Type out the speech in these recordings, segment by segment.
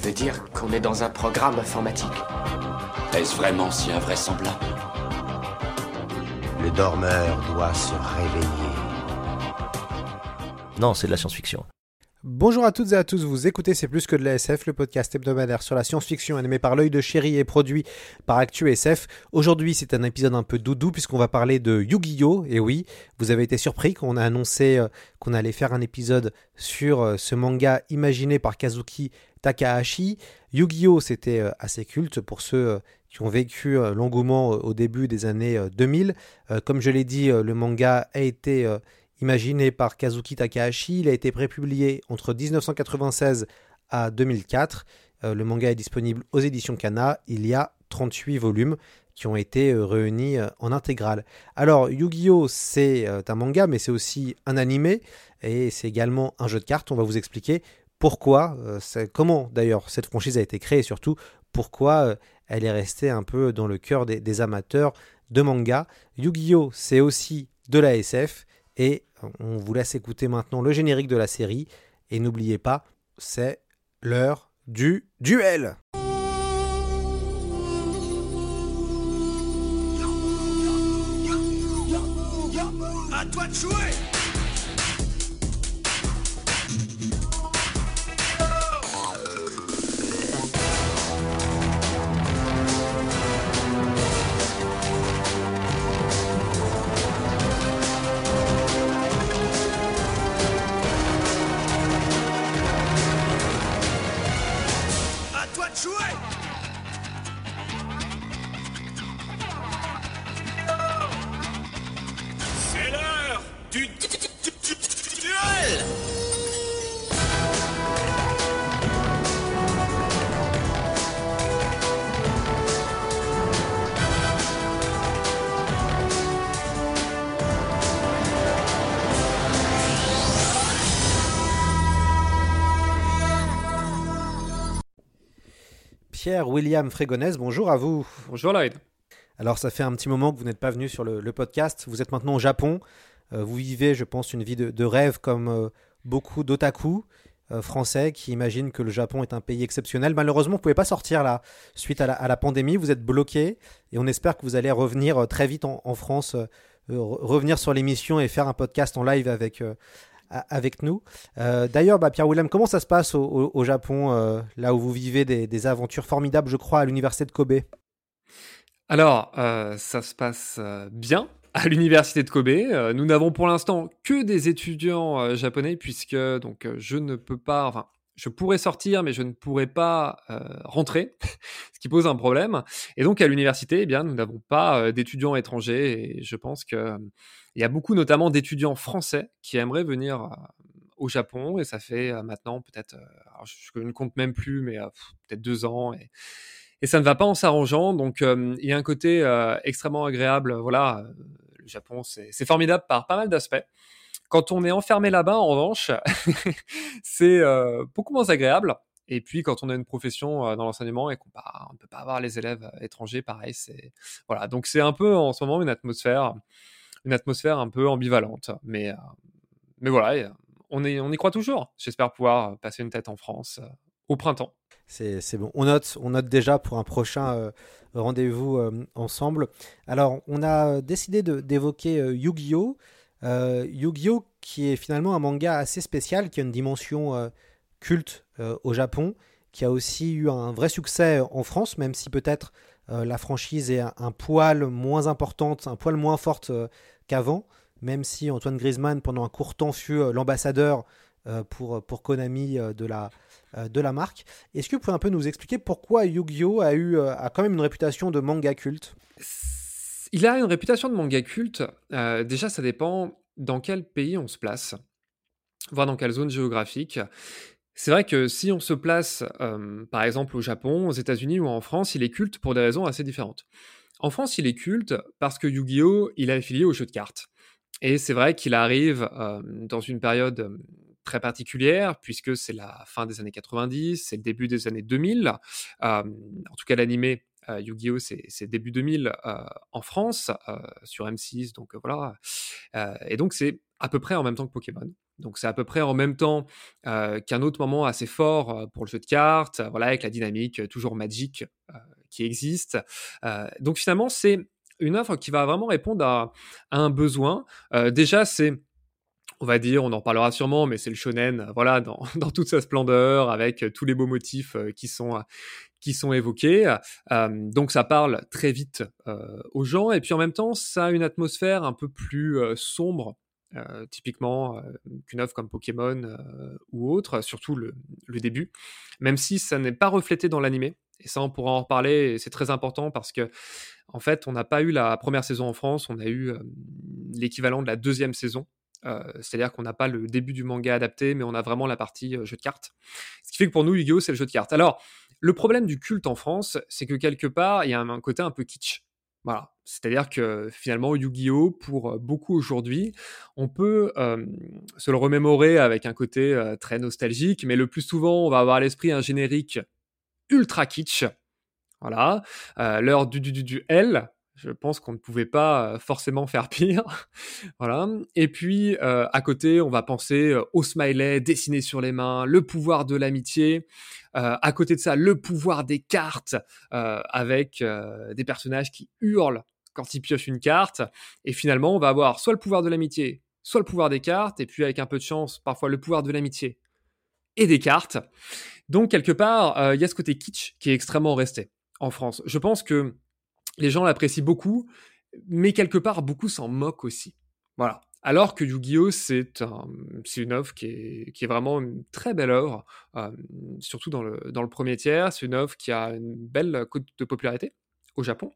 Tu veux dire qu'on est dans un programme informatique Est-ce vraiment si invraisemblable Le dormeur doit se réveiller. Non, c'est de la science-fiction. Bonjour à toutes et à tous, vous écoutez C'est plus que de la SF, le podcast hebdomadaire sur la science-fiction animé par l'œil de chéri et produit par Actu SF. Aujourd'hui, c'est un épisode un peu doudou puisqu'on va parler de Yu-Gi-Oh! Et oui, vous avez été surpris qu'on a annoncé euh, qu'on allait faire un épisode sur euh, ce manga imaginé par Kazuki Takahashi. Yu-Gi-Oh! c'était euh, assez culte pour ceux qui ont vécu l'engouement au début des années 2000. Comme je l'ai dit, le manga a été imaginé par Kazuki Takahashi. Il a été prépublié entre 1996 à 2004. Euh, le manga est disponible aux éditions Kana. Il y a 38 volumes qui ont été euh, réunis euh, en intégrale. Alors, Yu-Gi-Oh! c'est un manga, mais c'est aussi un animé et c'est également un jeu de cartes. On va vous expliquer pourquoi, comment d'ailleurs cette franchise a été créée et surtout pourquoi elle est restée un peu dans le cœur des, des amateurs de manga. Yu-Gi-Oh! c'est aussi de la SF et on vous laisse écouter maintenant le générique de la série. Et n'oubliez pas, c'est l'heure du duel. Which way? William Frégonès, bonjour à vous. Bonjour Lloyd. Alors ça fait un petit moment que vous n'êtes pas venu sur le, podcast, vous êtes maintenant au Japon, euh, vous vivez je pense une vie de, rêve comme euh, beaucoup d'otaku euh, français qui imaginent que le Japon est un pays exceptionnel. Malheureusement vous ne pouvez pas sortir là suite à la, pandémie, vous êtes bloqué et on espère que vous allez revenir très vite en, en France, revenir sur l'émission et faire un podcast en live avec avec nous. Euh, d'ailleurs, bah, Pierre-Willem, comment ça se passe au, Japon, euh, là où vous vivez des, aventures formidables, je crois, à l'université de Kobe? Alors, euh, ça se passe bien à l'université de Kobe. nous n'avons pour l'instant que des étudiants japonais, puisque donc je ne peux pas, enfin, je pourrais sortir, mais je ne pourrais pas rentrer, ce qui pose un problème. Et donc à l'université, eh bien, nous n'avons pas d'étudiants étrangers, et je pense que il y a beaucoup notamment d'étudiants français qui aimeraient venir euh, au Japon et ça fait euh, maintenant peut-être, euh, je, ne compte même plus, mais peut-être deux ans et, et, ça ne va pas en s'arrangeant. Donc il y a un côté extrêmement agréable. Voilà, le Japon c'est formidable par pas mal d'aspects. Quand on est enfermé là-bas, en revanche, c'est beaucoup moins agréable. Et puis quand on a une profession dans l'enseignement et qu'on ne peut pas avoir les élèves étrangers, pareil, c'est voilà. Donc c'est un peu en ce moment une atmosphère une atmosphère un peu ambivalente. Mais, euh, mais voilà, on, est, on y croit toujours. J'espère pouvoir passer une tête en France euh, au printemps. C'est bon. On note, on note déjà pour un prochain euh, rendez-vous ensemble. Alors, on a décidé d'évoquer Yu-Gi-Oh! Yu-Gi-Oh! qui est finalement un manga assez spécial, qui a une dimension culte au Japon, qui a aussi eu un vrai succès en France, même si peut-être la franchise est un, poil moins importante, un poil moins forte qu'avant, même si Antoine Griezmann, pendant un court temps, fut euh, l'ambassadeur euh, pour, pour Konami euh, de la, de la marque. Est-ce que vous pouvez un peu nous expliquer pourquoi Yu-Gi-Oh a eu a quand même une réputation de manga culte? Il a une réputation de manga culte. déjà, ça dépend dans quel pays on se place, voire dans quelle zone géographique. c'est vrai que si on se place, euh, par exemple, au Japon, aux États-Unis ou en France, il est culte pour des raisons assez différentes. En France, il est culte parce que Yu-Gi-Oh! il est affilié au jeu de cartes. Et c'est vrai qu'il arrive euh, dans une période euh, très particulière, puisque c'est la fin des années 90, c'est le début des années 2000. en tout cas, l'animé Yu-Gi-Oh! c'est début 2000 en France, sur M6, donc voilà. et donc, c'est à peu près en même temps que Pokémon. Donc c'est à peu près en même temps qu'un autre moment assez fort pour le jeu de cartes, voilà, avec la dynamique toujours magique qui existe. donc finalement, c'est une œuvre qui va vraiment répondre à, un besoin. déjà, c'est on va dire, on en parlera sûrement, mais c'est le shonen, voilà, dans, dans, toute sa splendeur, avec tous les beaux motifs qui sont qui sont évoqués. donc ça parle très vite aux gens, et puis en même temps, ça a une atmosphère un peu plus sombre euh, typiquement euh, qu'une œuvre comme Pokémon euh, ou autre, surtout le, début, même si ça n'est pas reflété dans l'animé. Et ça, on pourra en reparler, c'est très important parce que, en fait, on n'a pas eu la première saison en France, on a eu l'équivalent de la deuxième saison. C'est-à-dire qu'on n'a pas le début du manga adapté, mais on a vraiment la partie jeu de cartes. Ce qui fait que pour nous, Yu-Gi-Oh! c'est le jeu de cartes. Alors, le problème du culte en France, c'est que quelque part, il y a un côté un peu kitsch. C'est-à-dire que finalement, Yu-Gi-Oh! pour beaucoup aujourd'hui, on peut se le remémorer avec un côté très nostalgique, mais le plus souvent, on va avoir à l'esprit un générique ultra kitsch. Voilà. L'heure du, du, du, du L, je pense qu'on ne pouvait pas forcément faire pire. voilà. Et puis, à côté, on va penser au smiley dessiné sur les mains, le pouvoir de l'amitié. à côté de ça, le pouvoir des cartes, avec des personnages qui hurlent quand ils piochent une carte. Et finalement, on va avoir soit le pouvoir de l'amitié, soit le pouvoir des cartes, et puis avec un peu de chance, parfois le pouvoir de l'amitié et des cartes. Donc, quelque part, il y a ce côté kitsch qui est extrêmement resté en France. Je pense que les gens l'apprécient beaucoup, mais quelque part, beaucoup s'en moquent aussi. Voilà. Alors que Yu-Gi-Oh! c'est une œuvre qui est, vraiment une très belle œuvre, euh, surtout dans le, premier tiers. C'est une œuvre qui a une belle cote de popularité au Japon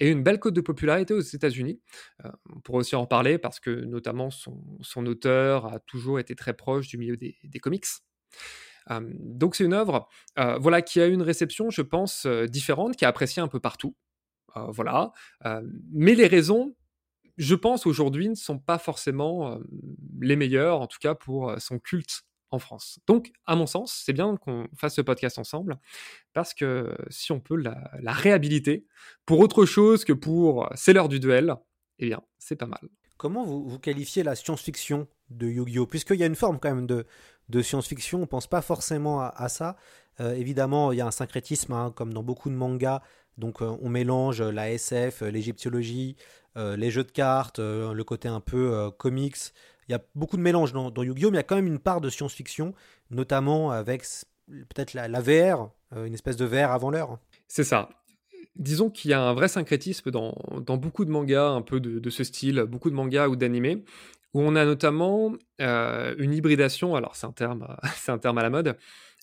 et une belle cote de popularité aux États-Unis. Euh, on pourrait aussi en parler parce que notamment son, auteur a toujours été très proche du milieu des, des comics. Euh, donc c'est une œuvre voilà, qui a une réception, je pense, différente, qui est appréciée un peu partout. Euh, voilà. Euh, mais les raisons, je pense aujourd'hui, ne sont pas forcément euh, les meilleures, en tout cas pour son culte en France. Donc, à mon sens, c'est bien qu'on fasse ce podcast ensemble, parce que si on peut la, réhabiliter pour autre chose que pour C'est l'heure du duel, eh bien, c'est pas mal. Comment vous, qualifiez la science-fiction de Yu-Gi-Oh? Puisqu'il y a une forme quand même de, de science-fiction, on pense pas forcément à, ça. évidemment, il y a un syncrétisme, hein, comme dans beaucoup de mangas, donc euh, on mélange la SF, euh, l'égyptiologie, euh, les jeux de cartes, le côté un peu comics. Il y a beaucoup de mélange dans, Yu-Gi-Oh! mais il y a quand même une part de science-fiction, notamment avec peut-être la, VR, une espèce de VR avant l'heure. C'est ça. Disons qu'il y a un vrai syncrétisme dans, beaucoup de mangas un peu de, ce style, beaucoup de mangas ou d'animés, où on a notamment une hybridation, alors c'est un, terme, c'est un terme à la mode,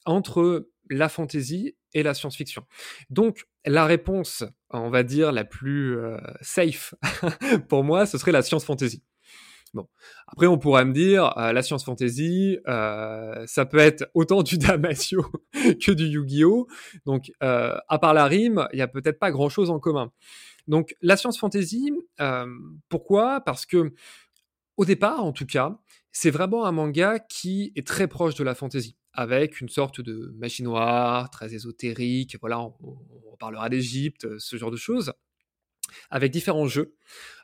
entre la fantasy et la science-fiction. Donc, la réponse, on va dire, la plus euh, safe pour moi, ce serait la science-fantasy. Bon, après, on pourra me dire, euh, la science-fantasy, euh, ça peut être autant du Damasio que du Yu-Gi-Oh! Donc, à part la rime, il n'y a peut-être pas grand-chose en commun. Donc, la science-fantasy, pourquoi? Parce que, au départ, en tout cas, c'est vraiment un manga qui est très proche de la fantasy avec une sorte de magie noire, très ésotérique, voilà, on, parlera d'Égypte, ce genre de choses, avec différents jeux.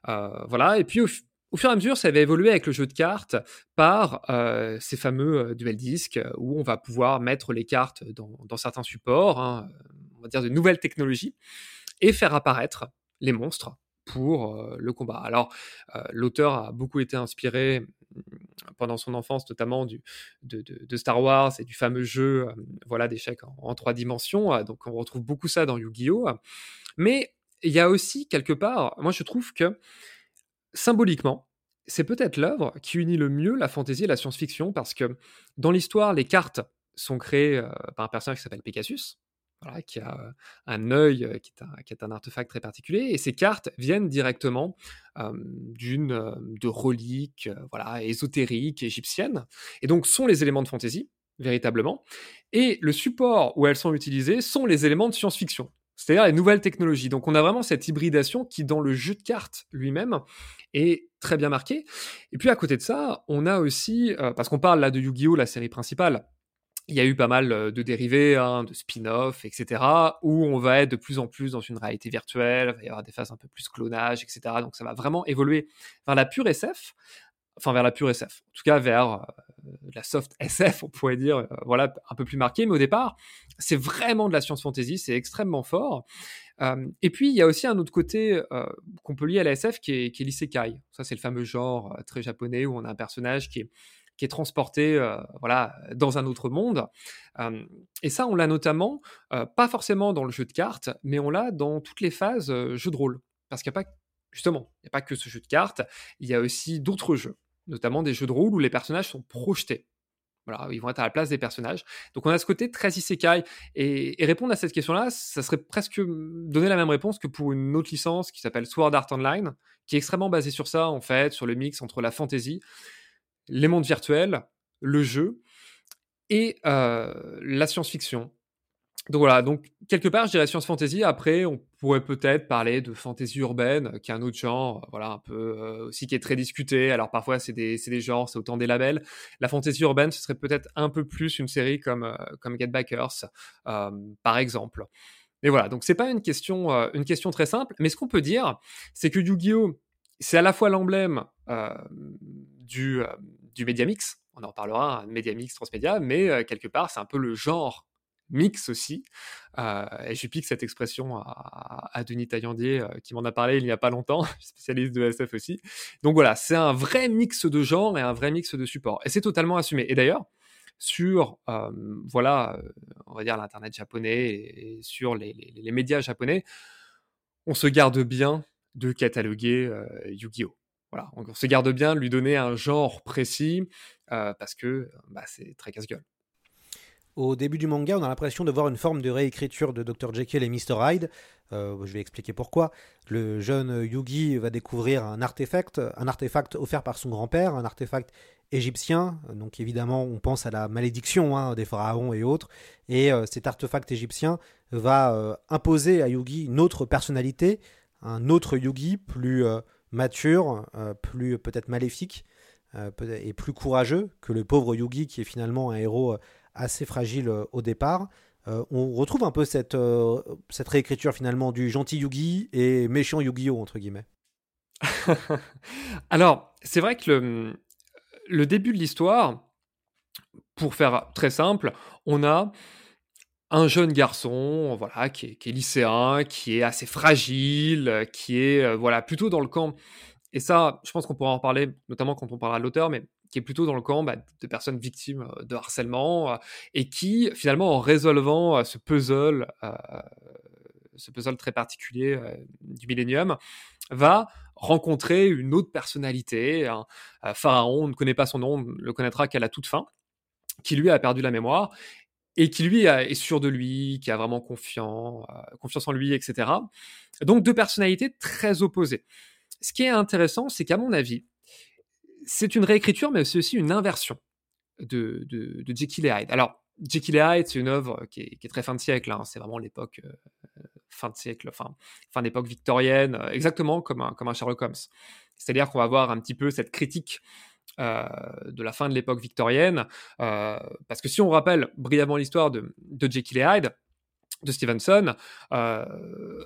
Euh, voilà, et puis au, fur et à mesure, ça va évoluer avec le jeu de cartes par euh, ces fameux euh, duel disques où on va pouvoir mettre les cartes dans, certains supports, hein, on va dire de nouvelles technologies, et faire apparaître les monstres pour le combat. Alors, l'auteur a beaucoup été inspiré pendant son enfance, notamment du, de, Star Wars et du fameux jeu voilà, d'échecs en, trois dimensions. donc, on retrouve beaucoup ça dans Yu-Gi-Oh! Mais il y a aussi, quelque part, moi je trouve que symboliquement, c'est peut-être l'œuvre qui unit le mieux la fantaisie et la science-fiction parce que dans l'histoire, les cartes sont créées par un personnage qui s'appelle Pegasus, qui a un œil qui est un, artefact très particulier. Et ces cartes viennent directement d'une de reliques voilà, ésotériques égyptiennes. Et donc sont les éléments de fantaisie. véritablement. Et le support où elles sont utilisées sont les éléments de science-fiction, c'est-à-dire les nouvelles technologies. Donc on a vraiment cette hybridation qui, dans le jeu de cartes lui-même, est très bien marquée. Et puis à côté de ça, on a aussi, parce qu'on parle là de Yu-Gi-Oh, la série principale, il y a eu pas mal de dérivés, hein, de spin-off, etc., où on va être de plus en plus dans une réalité virtuelle, il va y avoir des phases un peu plus clonage, etc. Donc ça va vraiment évoluer vers la pure SF, enfin vers la pure SF, en tout cas vers la soft SF, on pourrait dire, voilà, un peu plus marqué, mais au départ, c'est vraiment de la science fantasy, c'est extrêmement fort. Et puis, il y a aussi un autre côté qu'on peut lier à la SF qui est, qui est l'isekai. Ça, c'est le fameux genre très japonais où on a un personnage qui est, qui est transporté euh, voilà, dans un autre monde. Euh, et ça, on l'a notamment, euh, pas forcément dans le jeu de cartes, mais on l'a dans toutes les phases jeu de rôle. Parce qu'il n'y a pas, justement, il a pas que ce jeu de cartes, il y a aussi d'autres jeux, notamment des jeux de rôle où les personnages sont projetés. Voilà, ils vont être à la place des personnages. Donc on a ce côté très isekai. Et, et répondre à cette question-là, ça serait presque donner la même réponse que pour une autre licence qui s'appelle Sword Art Online, qui est extrêmement basée sur ça, en fait, sur le mix entre la fantasy, les mondes virtuels, le jeu et euh, la science-fiction. Donc voilà, donc quelque part, je dirais science fantasy. Après, on pourrait peut-être parler de fantasy urbaine, qui est un autre genre, voilà, un peu euh, aussi qui est très discuté. Alors parfois, c'est des, des genres, c'est autant des labels. La fantasy urbaine, ce serait peut-être un peu plus une série comme, euh, comme Get Backers, euh, par exemple. Et voilà, donc c'est pas une question, euh, une question très simple, mais ce qu'on peut dire, c'est que Yu-Gi-Oh! c'est à la fois l'emblème euh, du, euh, du média mix, on en parlera, média mix transmédia, mais euh, quelque part, c'est un peu le genre mix aussi. Euh, et je pique cette expression à, Denis Taillandier, euh, qui m'en a parlé il n'y a pas longtemps, spécialiste de SF aussi. Donc voilà, c'est un vrai mix de genres et un vrai mix de supports. Et c'est totalement assumé. Et d'ailleurs, sur euh, voilà, on va dire l'internet japonais et, sur les, médias japonais, on se garde bien de cataloguer Yu-Gi-Oh. Voilà, on se garde bien de lui donner un genre précis euh, parce que bah, c'est très casse-gueule. Au début du manga, on a l'impression de voir une forme de réécriture de Dr. Jekyll et Mr. Hyde. Euh, je vais expliquer pourquoi. Le jeune Yugi va découvrir un artefact, un artefact offert par son grand-père, un artefact égyptien. Donc évidemment, on pense à la malédiction hein, des pharaons et autres. Et euh, cet artefact égyptien va euh, imposer à Yugi une autre personnalité, un autre Yugi plus euh, mature, euh, plus peut-être maléfique euh, et plus courageux que le pauvre Yugi qui est finalement un héros assez fragile au départ. Euh, on retrouve un peu cette, euh, cette réécriture finalement du gentil Yugi et méchant Yu-Gi-Oh! entre guillemets. Alors, c'est vrai que le, le début de l'histoire, pour faire très simple, on a un jeune garçon, voilà, qui est, lycéen, qui est assez fragile, qui est euh, voilà plutôt dans le camp. Et ça, je pense qu'on pourra en parler, notamment quand on parlera de l'auteur, mais qui est plutôt dans le camp bah, de personnes victimes euh, de harcèlement euh, et qui, finalement, en résolvant euh, ce puzzle, euh, ce puzzle très particulier euh, du Millennium, va rencontrer une autre personnalité, un pharaon, on ne connaît pas son nom, on ne le connaîtra qu'à la toute fin, qui lui a perdu la mémoire et qui lui est sûr de lui, qui a vraiment confiance, euh, confiance en lui, etc. Donc deux personnalités très opposées. Ce qui est intéressant, c'est qu'à mon avis, c'est une réécriture, mais c'est aussi une inversion de, de, de Jekyll et Hyde. Alors, Jekyll et Hyde, c'est une œuvre qui est, très fin de siècle. Hein. C'est vraiment l'époque euh, fin de siècle, fin, fin d'époque victorienne, euh, exactement comme un, comme un Sherlock Holmes. C'est-à-dire qu'on va avoir un petit peu cette critique euh, de la fin de l'époque victorienne, euh, parce que si on rappelle brièvement l'histoire de, de Jekyll et Hyde, de Stevenson, euh,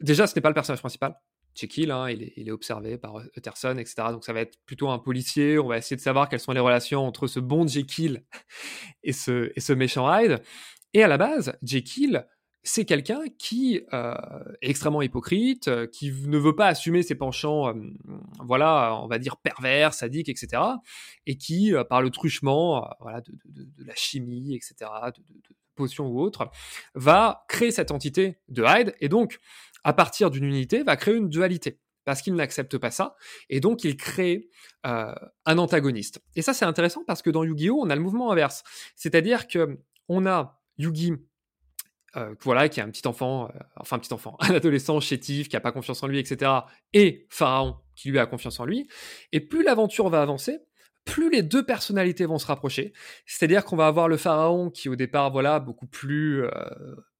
déjà ce n'est pas le personnage principal. Jekyll, hein, il, est, il, est, observé par Utterson, etc. Donc ça va être plutôt un policier. On va essayer de savoir quelles sont les relations entre ce bon Jekyll et ce, et ce méchant Hyde. Et à la base, Jekyll, c'est quelqu'un qui euh, est extrêmement hypocrite, euh, qui ne veut pas assumer ses penchants, euh, voilà, on va dire pervers, sadiques, etc. Et qui, par le truchement, voilà, de, la chimie, etc., de, potions ou autres, va créer cette entité de Hyde. Et donc, à partir d'une unité, va créer une dualité parce qu'il n'accepte pas ça, et donc il crée un antagoniste. Et ça c'est intéressant parce que dans Yu-Gi-Oh on a le mouvement inverse, c'est-à-dire que on a Yugi, euh, voilà, qui est un petit enfant, euh, enfin un petit enfant, un adolescent chétif qui a pas confiance en lui, etc., et Pharaon qui lui a confiance en lui. Et plus l'aventure va avancer, plus les deux personnalités vont se rapprocher. C'est-à-dire qu'on va avoir le pharaon qui au départ, voilà, beaucoup plus, euh,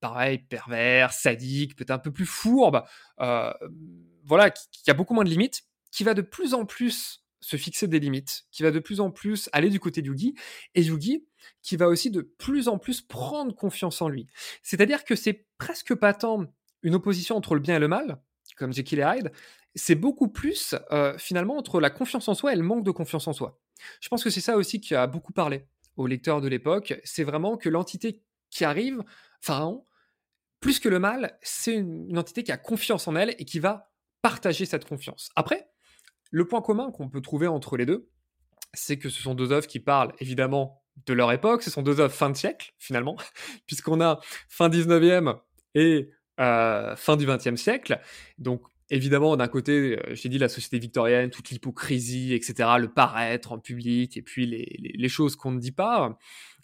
pareil, pervers, sadique, peut-être un peu plus fourbe, voilà, qui, a beaucoup moins de limites, qui va de plus en plus se fixer des limites, qui va de plus en plus aller du côté de Yugi, et Yugi qui va aussi de plus en plus prendre confiance en lui. C'est-à-dire que c'est presque pas tant une opposition entre le bien et le mal, comme Jekyll et Hyde, c'est beaucoup plus euh, finalement entre la confiance en soi et le manque de confiance en soi. Je pense que c'est ça aussi qui a beaucoup parlé aux lecteurs de l'époque, c'est vraiment que l'entité qui arrive, Pharaon, plus que le mal, c'est une, une entité qui a confiance en elle et qui va partager cette confiance. Après, le point commun qu'on peut trouver entre les deux, c'est que ce sont deux œuvres qui parlent évidemment de leur époque, ce sont deux œuvres fin de siècle finalement, puisqu'on a fin 19e et euh, fin du 20e siècle. Donc évidemment, d'un côté, euh, j'ai dit la société victorienne, toute l'hypocrisie, etc., le paraître en public, et puis les, choses qu'on ne dit pas.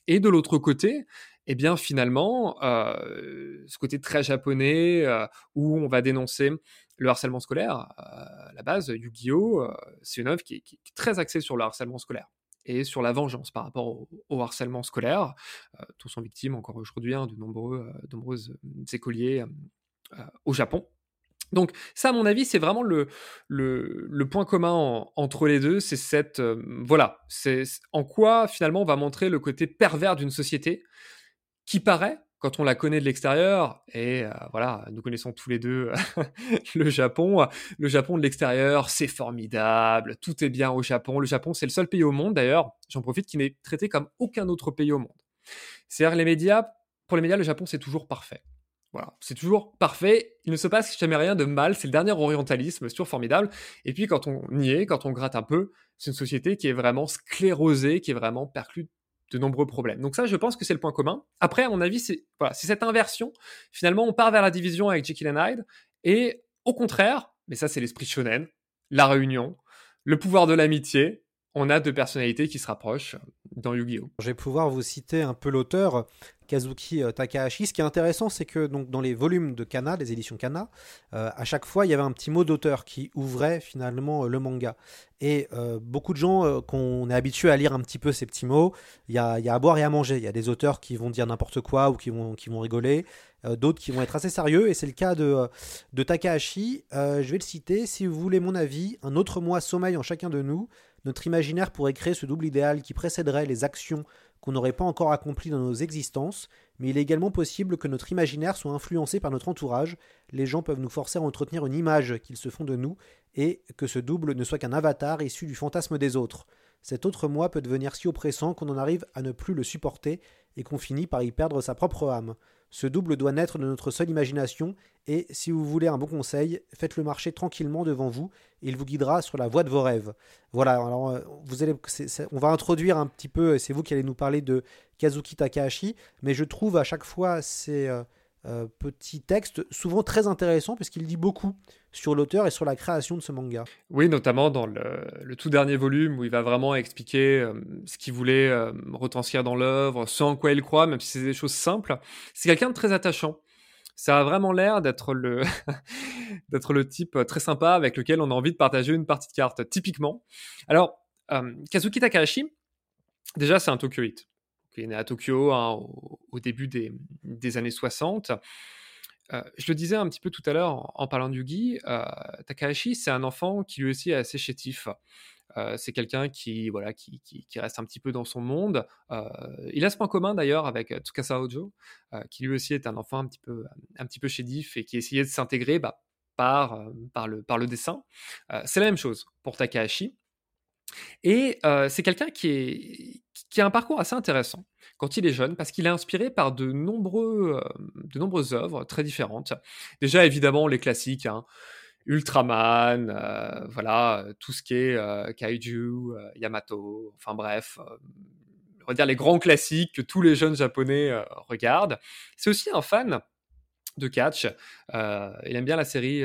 Et de l'autre côté, eh bien finalement, euh, ce côté très japonais, où on va dénoncer le harcèlement scolaire, euh, à la base, Yu-Gi-Oh, euh, c'est une œuvre qui est, très axée sur le harcèlement scolaire et sur la vengeance par rapport au, harcèlement scolaire. Euh, tous sont victimes encore aujourd'hui hein, de nombreux, nombreuses écoliers au Japon. Donc ça, à mon avis, c'est vraiment le, le, point commun en, entre les deux, c'est cette... Euh, voilà, c'est en quoi finalement on va montrer le côté pervers d'une société qui paraît, quand on la connaît de l'extérieur, et euh, voilà, nous connaissons tous les deux le Japon, le Japon de l'extérieur, c'est formidable, tout est bien au Japon. Le Japon, c'est le seul pays au monde, d'ailleurs, j'en profite, qui n'est traité comme aucun autre pays au monde. C'est-à-dire les médias, pour les médias, le Japon, c'est toujours parfait. Voilà, c'est toujours parfait. Il ne se passe jamais rien de mal. C'est le dernier orientalisme, c'est toujours formidable. Et puis quand on y est, quand on gratte un peu, c'est une société qui est vraiment sclérosée, qui est vraiment perclue de nombreux problèmes. Donc ça, je pense que c'est le point commun. Après, à mon avis, c'est voilà, c'est cette inversion. Finalement, on part vers la division avec Jekyll and Hyde, et au contraire, mais ça c'est l'esprit shonen, la réunion, le pouvoir de l'amitié, on a deux personnalités qui se rapprochent dans Yu-Gi-Oh! Je vais pouvoir vous citer un peu l'auteur, Kazuki Takahashi. Ce qui est intéressant, c'est que donc, dans les volumes de Kana, des éditions Kana, euh, à chaque fois, il y avait un petit mot d'auteur qui ouvrait finalement le manga. Et euh, beaucoup de gens euh, qu'on est habitué à lire un petit peu ces petits mots, il y a, à boire et à manger. Il y a des auteurs qui vont dire n'importe quoi ou qui vont, qui vont rigoler, d'autres qui vont être assez sérieux. Et c'est le cas de, de Takahashi. je vais le citer. Si vous voulez mon avis, un autre moi sommeille en chacun de nous. Notre imaginaire pourrait créer ce double idéal qui précéderait les actions qu'on n'aurait pas encore accomplies dans nos existences, mais il est également possible que notre imaginaire soit influencé par notre entourage. Les gens peuvent nous forcer à entretenir une image qu'ils se font de nous, et que ce double ne soit qu'un avatar issu du fantasme des autres. Cet autre moi peut devenir si oppressant qu'on en arrive à ne plus le supporter et qu'on finit par y perdre sa propre âme. Ce double doit naître de notre seule imagination, et si vous voulez un bon conseil, faites-le marcher tranquillement devant vous, et il vous guidera sur la voie de vos rêves. Voilà, alors euh, vous allez, on va introduire un petit peu, c'est vous qui allez nous parler de Kazuki Takahashi, mais je trouve à chaque fois ces euh, petits textes souvent très intéressants, parce qu'il dit beaucoup sur l'auteur et sur la création de ce manga. Oui, notamment dans le, tout dernier volume où il va vraiment expliquer euh, ce qu'il voulait euh, dans l'œuvre, ce en quoi il croit, même si c'est des choses simples. C'est quelqu'un de très attachant. Ça a vraiment l'air d'être le d'être le type très sympa avec lequel on a envie de partager une partie de cartes. Typiquement. Alors, euh, Kazuki Takahashi, déjà c'est un Tokyoite. Il est né à Tokyo hein, au, début des, années 60. Euh, je le disais un petit peu tout à l'heure en, parlant de Yugi, euh, Takahashi, c'est un enfant qui lui aussi est assez chétif. Euh, c'est quelqu'un qui, voilà, qui, qui, qui, reste un petit peu dans son monde. il a ce point commun d'ailleurs avec Tsukasa Ojo, qui lui aussi est un enfant un petit peu, un petit peu chétif et qui essayait de s'intégrer bah, par, par, le, par le dessin. c'est la même chose pour Takahashi. Et c'est quelqu'un qui, a un parcours assez intéressant quand il est jeune, parce qu'il est inspiré par de, euh, nombreuses œuvres très différentes. Déjà, évidemment, les classiques, hein, Ultraman, euh, voilà, tout ce qui est euh, Kaiju, euh, Yamato, enfin bref, on va dire les grands classiques que tous les jeunes japonais regardent. C'est aussi un fan de catch. il aime bien la série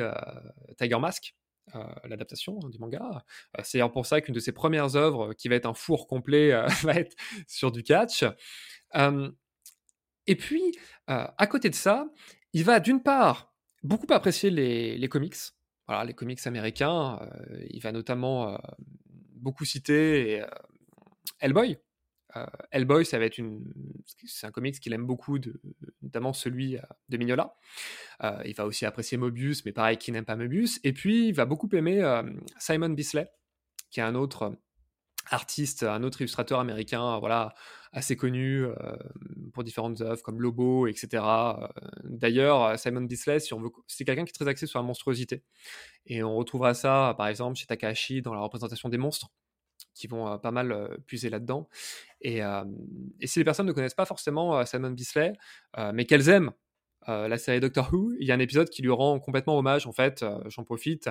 Tiger Mask, euh, l'adaptation du manga. Euh, c'est pour ça qu'une de ses premières œuvres, qui va être un four complet, euh, va être sur du catch. et puis, à côté de ça, il va d'une part beaucoup apprécier les, les comics, voilà, les comics américains. il va notamment beaucoup citer Hellboy. Euh, Hellboy, ça va être une, c'est un comics qu'il aime beaucoup, notamment celui euh, de Mignola. Euh, il va aussi apprécier Mobius, mais pareil, qui n'aime pas Mobius. Et puis, il va beaucoup aimer Simon Bisley, qui est un autre artiste, un autre illustrateur américain, voilà, assez connu pour différentes œuvres comme Lobo, etc. D'ailleurs, Simon Bisley, c'est quelqu'un qui est très axé sur la monstruosité. Et on retrouvera ça, par exemple, chez Takahashi dans la représentation des monstres qui vont pas mal puiser là-dedans. Et, et, si les personnes ne connaissent pas forcément Simon Bisley, mais qu'elles aiment la série Doctor Who, il y a un épisode qui lui rend complètement hommage, en fait, j'en profite,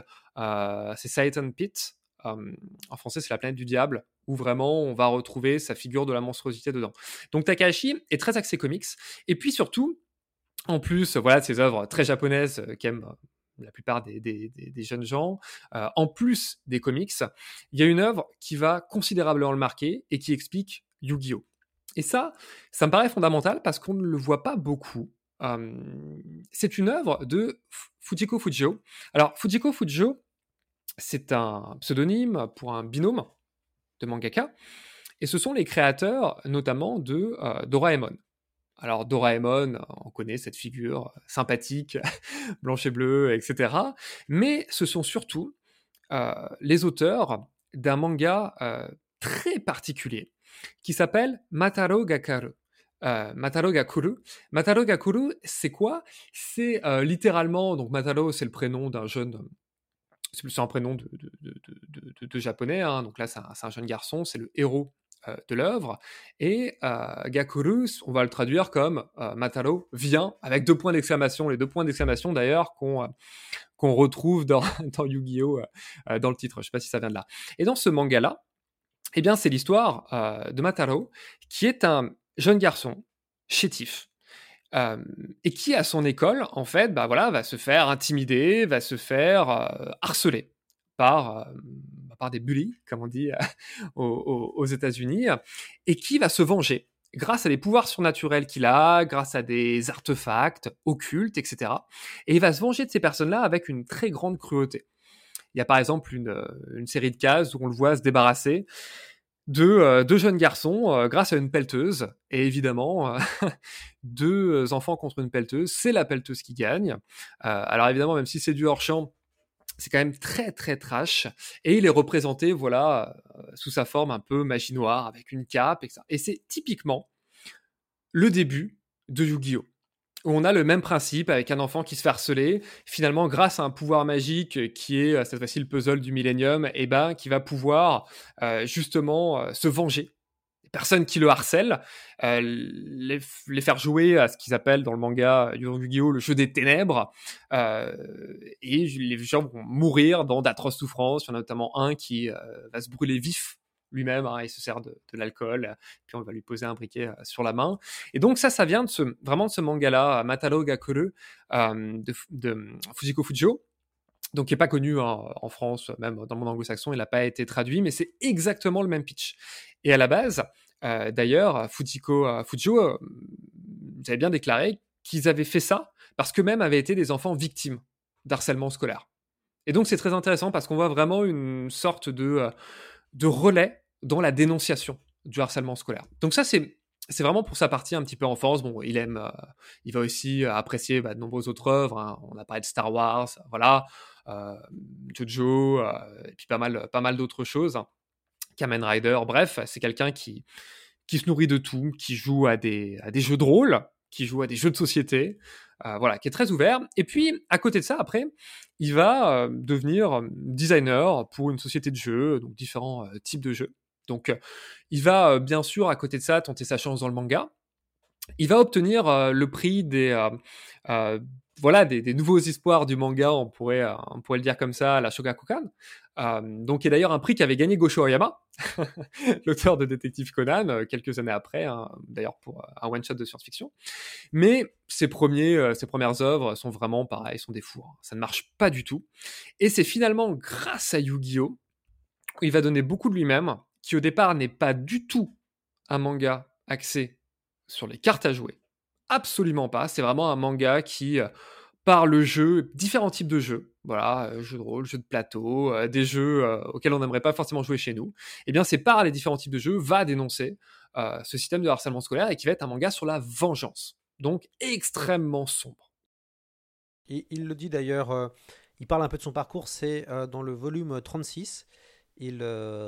c'est Satan Pit, en français c'est la planète du diable, où vraiment on va retrouver sa figure de la monstruosité dedans. Donc Takahashi est très axé comics, et puis surtout, en plus voilà, ses œuvres très japonaises qu'aiment la plupart des, jeunes gens, euh, en plus des comics, il y a une œuvre qui va considérablement le marquer et qui explique Yu-Gi-Oh! Et ça, ça me paraît fondamental parce qu'on ne le voit pas beaucoup. c'est une œuvre de Fujiko Fujio. Alors, Fujiko Fujio, c'est un pseudonyme pour un binôme de mangaka, et ce sont les créateurs notamment de euh, Doraemon. Alors Doraemon, on connaît cette figure sympathique, blanche et bleue, etc. Mais ce sont surtout euh, les auteurs d'un manga euh, très particulier qui s'appelle Mataro Gakaru. Euh, Mataro Gakuru. Mataro Gakuru, c'est quoi? C'est littéralement, donc Mataro, c'est le prénom d'un jeune c'est un prénom de, japonais, hein. donc là c'est un, un, jeune garçon, c'est le héros euh, de l'œuvre. Et euh, Gakuru, on va le traduire comme euh, Mataro vient, avec deux points d'exclamation, les deux points d'exclamation d'ailleurs qu'on qu'on retrouve dans, dans Yu-Gi-Oh! dans le titre. Je ne sais pas si ça vient de là. Et dans ce manga-là, eh bien, c'est l'histoire de Mataro, qui est un jeune garçon chétif, et qui à son école en fait bah voilà va se faire intimider va se faire harceler par par des bullies, comme on dit aux, États-Unis, et qui va se venger grâce à des pouvoirs surnaturels qu'il a, grâce à des artefacts occultes, etc. Et il va se venger de ces personnes-là avec une très grande cruauté. Il y a par exemple une, une série de cases où on le voit se débarrasser de euh, deux jeunes garçons euh, grâce à une pelleteuse. Et évidemment, deux enfants contre une pelleteuse, c'est la pelleteuse qui gagne. alors évidemment, même si c'est du hors-champ, c'est quand même très très trash et il est représenté voilà euh, sous sa forme un peu magie noire avec une cape et c'est typiquement le début de Yu-Gi-Oh! Où on a le même principe avec un enfant qui se fait harceler, finalement grâce à un pouvoir magique qui est cette fois-ci le puzzle du millénium, et eh ben qui va pouvoir euh, justement euh, se venger personnes qui le harcèlent, euh, les, faire jouer à ce qu'ils appellent dans le manga Yu-Gi-Oh le jeu des ténèbres, euh, et les gens vont mourir dans d'atroces souffrances. Il y en a notamment un qui euh, va se brûler vif lui-même, hein, il se sert de, l'alcool, puis on va lui poser un briquet sur la main. Et donc ça, ça vient de ce, vraiment de ce manga-là, Matalo Gakuru, de, de Fujiko Fujio, donc qui n'est pas connu en France, même dans le monde anglo-saxon, il n'a pas été traduit, mais c'est exactement le même pitch. Et à la base, euh, d'ailleurs, Fujiko, euh, Fujio, euh, avez bien déclaré qu'ils avaient fait ça parce qu'eux-mêmes avaient été des enfants victimes d'harcèlement scolaire. Et donc c'est très intéressant parce qu'on voit vraiment une sorte de, de relais dans la dénonciation du harcèlement scolaire. Donc ça c'est c'est vraiment pour sa partie un petit peu enfance. Bon, il aime, il va aussi apprécier bah, de nombreuses autres œuvres. Hein. On a parlé de Star Wars, voilà, Jojo, et puis pas mal, pas mal d'autres choses. Kamen Rider, bref, c'est quelqu'un qui, qui se nourrit de tout, qui joue à des, à des jeux de rôle, qui joue à des jeux de société, euh, voilà, qui est très ouvert. Et puis, à côté de ça, après, il va euh, devenir designer pour une société de jeux, donc différents euh, types de jeux. Donc, il va bien sûr, à côté de ça, tenter sa chance dans le manga. Il va obtenir le prix des voilà, des, nouveaux espoirs du manga, on pourrait, euh, on pourrait le dire comme ça, la Shogakukan. Euh, donc, et d'ailleurs un prix qui avait gagné Gosho Oyama, l'auteur de Détective Conan, euh, quelques années après, hein, d'ailleurs pour un one-shot de science-fiction. Mais ses, premiers, ses premières œuvres sont vraiment pareilles, sont des fours. Ça ne marche pas du tout. Et c'est finalement grâce à Yu-Gi-Oh! il va donner beaucoup de lui-même, qui au départ n'est pas du tout un manga axé sur les cartes à jouer, Absolument pas. C'est vraiment un manga qui, euh, par le jeu, différents types de jeux, voilà, jeux de rôle, jeux de plateau, des jeux auxquels on n'aimerait pas forcément jouer chez nous, eh bien c'est par les différents types de jeux va dénoncer ce système de harcèlement scolaire et qui va être un manga sur la vengeance, donc extrêmement sombre. Et il le dit d'ailleurs, il parle un peu de son parcours, c'est dans le volume 36. Il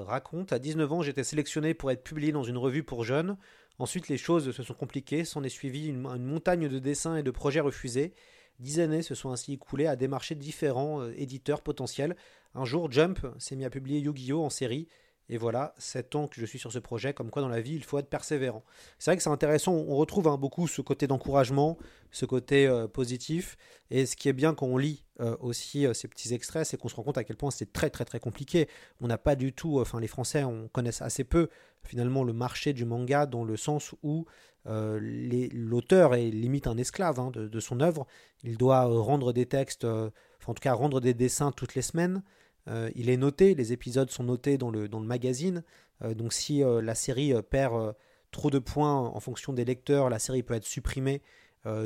raconte À 19 ans, j'étais sélectionné pour être publié dans une revue pour jeunes. Ensuite, les choses se sont compliquées. S'en est suivi une, une, montagne de dessins et de projets refusés. Dix années se sont ainsi écoulées à démarcher différents éditeurs potentiels. Un jour, Jump s'est mis à publier Yu-Gi-Oh! en série et voilà, 7 ans que je suis sur ce projet, comme quoi dans la vie, il faut être persévérant. C'est vrai que c'est intéressant, on retrouve hein, beaucoup ce côté d'encouragement, ce côté euh, positif. Et ce qui est bien quand on lit euh, aussi euh, ces petits extraits, c'est qu'on se rend compte à quel point c'est très très très compliqué. On n'a pas du tout, enfin les Français, on connaît assez peu finalement le marché du manga dans le sens où l'auteur est limite un esclave hein, de, de, son œuvre. Il doit rendre des textes, enfin en tout cas rendre des dessins toutes les semaines. Euh, il est noté, les épisodes sont notés dans le, dans le magazine. Euh, donc si euh, la série perd trop de points en fonction des lecteurs, la série peut être supprimée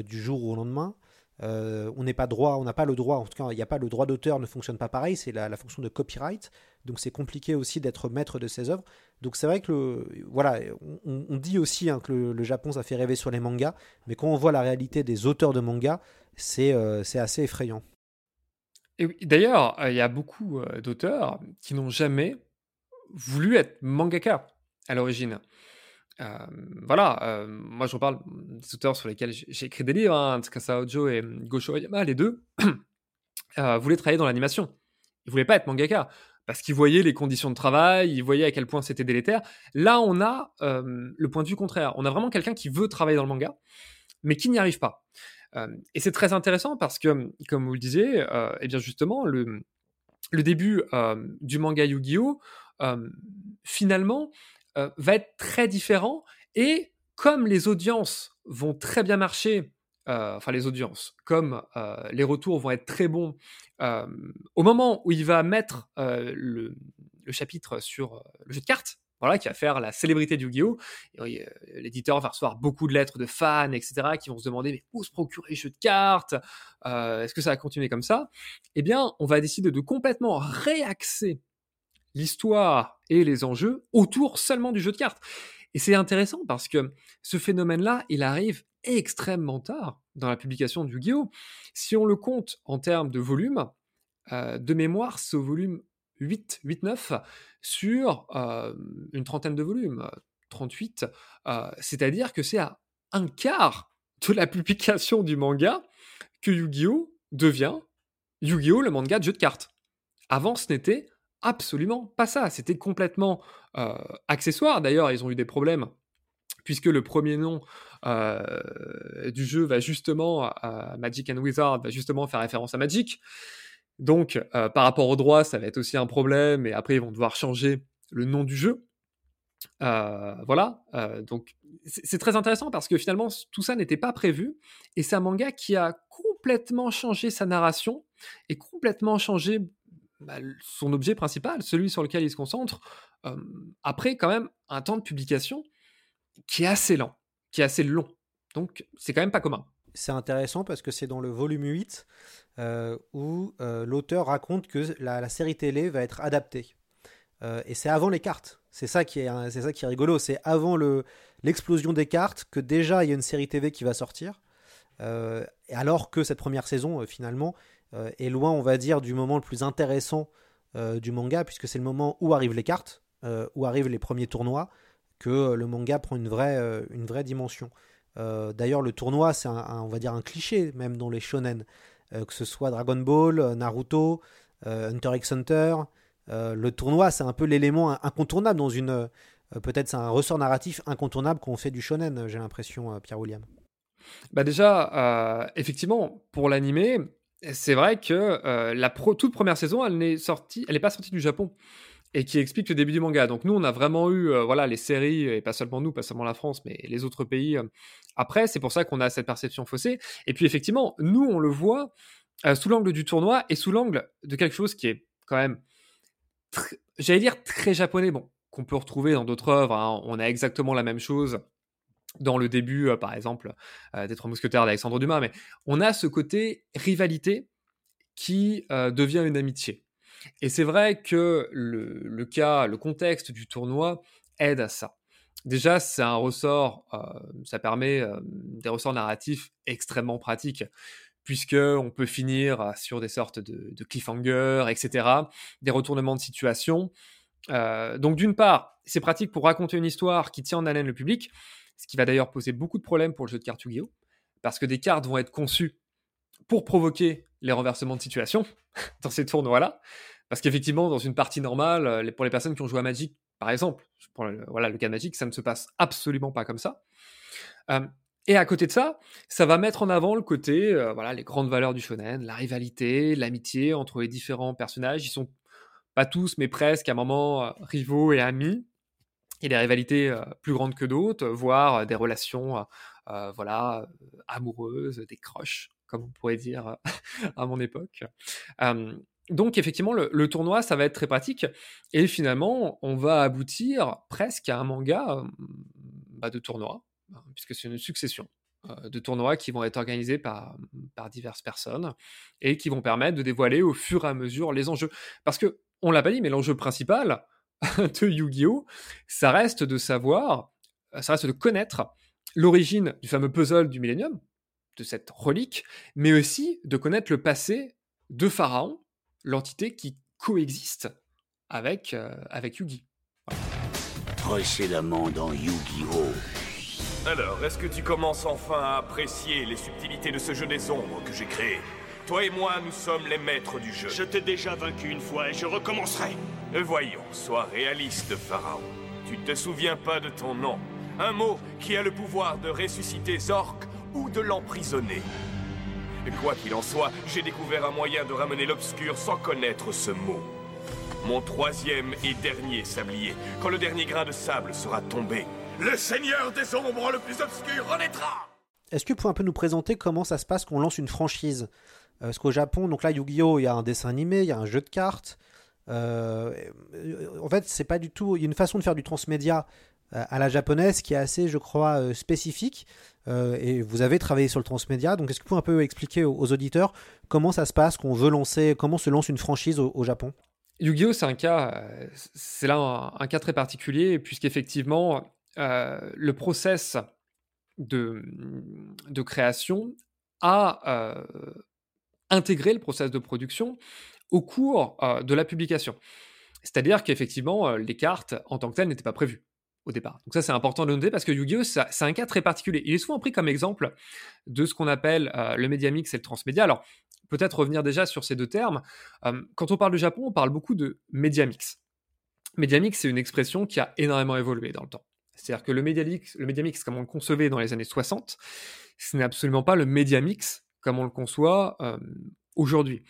du jour au lendemain. on n'est pas droit, on n'a pas le droit, en tout cas, il n'y a pas le droit d'auteur ne fonctionne pas pareil, c'est la, fonction de copyright, donc c'est compliqué aussi d'être maître de ses œuvres. Donc c'est vrai que le, voilà, on, dit aussi hein, que le, Japon ça fait rêver sur les mangas, mais quand on voit la réalité des auteurs de mangas, c'est assez effrayant. Et d'ailleurs, il y a beaucoup d'auteurs qui n'ont jamais voulu être mangaka à l'origine. voilà, moi je reparle des auteurs sur lesquels j'ai écrit des livres, hein, Tsukasa Ojo et Gosho Oyama, les deux, voulaient travailler dans l'animation. Ils voulaient pas être mangaka parce qu'ils voyaient les conditions de travail, ils voyaient à quel point c'était délétère. Là, on a le point de vue contraire. On a vraiment quelqu'un qui veut travailler dans le manga, mais qui n'y arrive pas et c'est très intéressant parce que, comme vous le disiez, et eh bien justement, le, début du manga Yu-Gi-Oh! finalement, va être très différent. Et comme les audiences vont très bien marcher, enfin les audiences, comme les retours vont être très bons, au moment où il va mettre le, chapitre sur le jeu de cartes, voilà, qui va faire la célébrité du Yu-Gi-Oh! L'éditeur va recevoir beaucoup de lettres de fans, etc., qui vont se demander mais où se procurer les jeux de cartes? Euh, Est-ce que ça va continuer comme ça? Eh bien, on va décider de complètement réaxer l'histoire et les enjeux autour seulement du jeu de cartes. Et c'est intéressant parce que ce phénomène-là, il arrive extrêmement tard dans la publication du Yu-Gi-Oh! Si on le compte en termes de volume, euh, de mémoire, ce volume 8, 8, 9 sur une trentaine de volumes, 38. C'est-à-dire que c'est à un quart de la publication du manga que Yu-Gi-Oh! devient Yu-Gi-Oh! le manga de jeu de cartes. Avant, ce n'était absolument pas ça. C'était complètement accessoire. D'ailleurs, ils ont eu des problèmes puisque le premier nom du jeu va justement, Magic and Wizard, va justement faire référence à Magic. Donc, euh, par rapport au droit, ça va être aussi un problème, et après, ils vont devoir changer le nom du jeu. Euh, voilà, euh, donc c'est très intéressant parce que finalement, tout ça n'était pas prévu, et c'est un manga qui a complètement changé sa narration, et complètement changé bah, son objet principal, celui sur lequel il se concentre, après quand même un temps de publication qui est assez lent, qui est assez long. Donc, c'est quand même pas commun c'est intéressant parce que c'est dans le volume 8 euh, où euh, l'auteur raconte que la, série télé va être adaptée. Euh, et c'est avant les cartes. C'est ça qui est, c'est ça qui est rigolo. C'est avant le, l'explosion des cartes que déjà il y a une série TV qui va sortir. alors que cette première saison, finalement, est loin, on va dire, du moment le plus intéressant du manga, puisque c'est le moment où arrivent les cartes, où arrivent les premiers tournois, que le manga prend une vraie, une vraie dimension. Euh, d'ailleurs, le tournoi, c'est un, on va dire un cliché même dans les shonen, euh, que ce soit Dragon Ball, euh, Naruto, Hunter x Hunter. le tournoi, c'est un peu l'élément incontournable dans une. Peut-être c'est un ressort narratif incontournable qu'on fait du shonen, j'ai l'impression, Pierre William. Bah déjà, effectivement, pour l'animé, c'est vrai que la toute première saison, elle n'est sortie, elle n'est pas sortie du Japon et qui explique le début du manga. Donc nous, on a vraiment eu euh, voilà les séries et pas seulement nous, pas seulement la France, mais les autres pays. Euh, après, c'est pour ça qu'on a cette perception faussée. Et puis effectivement, nous, on le voit euh, sous l'angle du tournoi et sous l'angle de quelque chose qui est quand même, j'allais dire très japonais. Qu'on peut retrouver dans d'autres œuvres. Hein. On a exactement la même chose dans le début, par exemple, des Trois Mousquetaires d'Alexandre Dumas. Mais on a ce côté rivalité qui devient une amitié. Et c'est vrai que le, cas, le contexte du tournoi aide à ça. Déjà, c'est un ressort, ça permet des ressorts narratifs extrêmement pratiques puisque on peut finir sur des sortes de, cliffhangers, etc., des retournements de situation. Euh, donc d'une part, c'est pratique pour raconter une histoire qui tient en haleine le public, ce qui va d'ailleurs poser beaucoup de problèmes pour le jeu de cartes Yu-Gi-Oh! parce que des cartes vont être conçues pour provoquer les renversements de situation dans ces tournois-là. Parce qu'effectivement, dans une partie normale, euh, pour les personnes qui ont joué à Magic, par exemple, le, voilà, le cas de Magic, ça ne se passe absolument pas comme ça. Euh, et à côté de ça, ça va mettre en avant le côté, euh, voilà, les grandes valeurs du shonen, la rivalité, l'amitié entre les différents personnages. Ils sont pas tous, mais presque à un moment rivaux et amis. Et des rivalités plus grandes que d'autres, voire des relations, voilà, amoureuses, des croches, comme on pourrait dire à mon époque. Donc effectivement, le, tournoi, ça va être très pratique. Et finalement, on va aboutir presque à un manga bah, de tournoi Hein, puisque c'est une succession euh, de tournois qui vont être organisés par, par diverses personnes et qui vont permettre de dévoiler au fur et à mesure les enjeux. Parce que, on l'a pas dit, mais l'enjeu principal de Yu-Gi-Oh! ça reste de savoir, ça reste de connaître l'origine du fameux puzzle du Millennium, de cette relique, mais aussi de connaître le passé de Pharaon, l'entité qui coexiste avec, euh, avec Yugi. Précédemment dans Yu-Gi-Oh! Alors, est-ce que tu commences enfin à apprécier les subtilités de ce jeu des ombres que j'ai créé? Toi et moi, nous sommes les maîtres du jeu. Je t'ai déjà vaincu une fois et je recommencerai. Euh, voyons, sois réaliste, Pharaon. Tu ne te souviens pas de ton nom. Un mot qui a le pouvoir de ressusciter Zork ou de l'emprisonner. Quoi qu'il en soit, j'ai découvert un moyen de ramener l'obscur sans connaître ce mot. Mon troisième et dernier sablier, quand le dernier grain de sable sera tombé, le Seigneur des Ombres le plus obscur renaîtra Est-ce que vous pouvez un peu nous présenter comment ça se passe qu'on lance une franchise? Euh, Parce qu'au Japon, donc là, Yu-Gi-Oh! il y a un dessin animé, il y a un jeu de cartes. Euh, en fait, c'est pas du tout. Il y a une façon de faire du transmédia euh, à la japonaise qui est assez, je crois, spécifique. Et vous avez travaillé sur le transmédia, donc est-ce que vous pouvez un peu expliquer aux, auditeurs comment ça se passe, qu'on veut lancer, comment se lance une franchise au, Japon? Yu-Gi-Oh! c'est un cas, c'est là un, cas très particulier, puisqu'effectivement, euh, le process de, création a euh, intégré le process de production au cours euh, de la publication. C'est-à-dire qu'effectivement, les cartes en tant que telles n'étaient pas prévues départ. Donc ça, c'est important de noter parce que Yu-Gi-Oh! c'est un cas très particulier. Il est souvent pris comme exemple de ce qu'on appelle le média mix et le transmédia. Alors, peut-être revenir déjà sur ces deux termes. quand on parle du Japon, on parle beaucoup de média mix. Média mix, c'est une expression qui a énormément évolué dans le temps. C'est-à-dire que le Mediamix, le Mediamix, comme on le concevait dans les années 60, ce n'est absolument pas le Mediamix comme on le conçoit euh, aujourd'hui.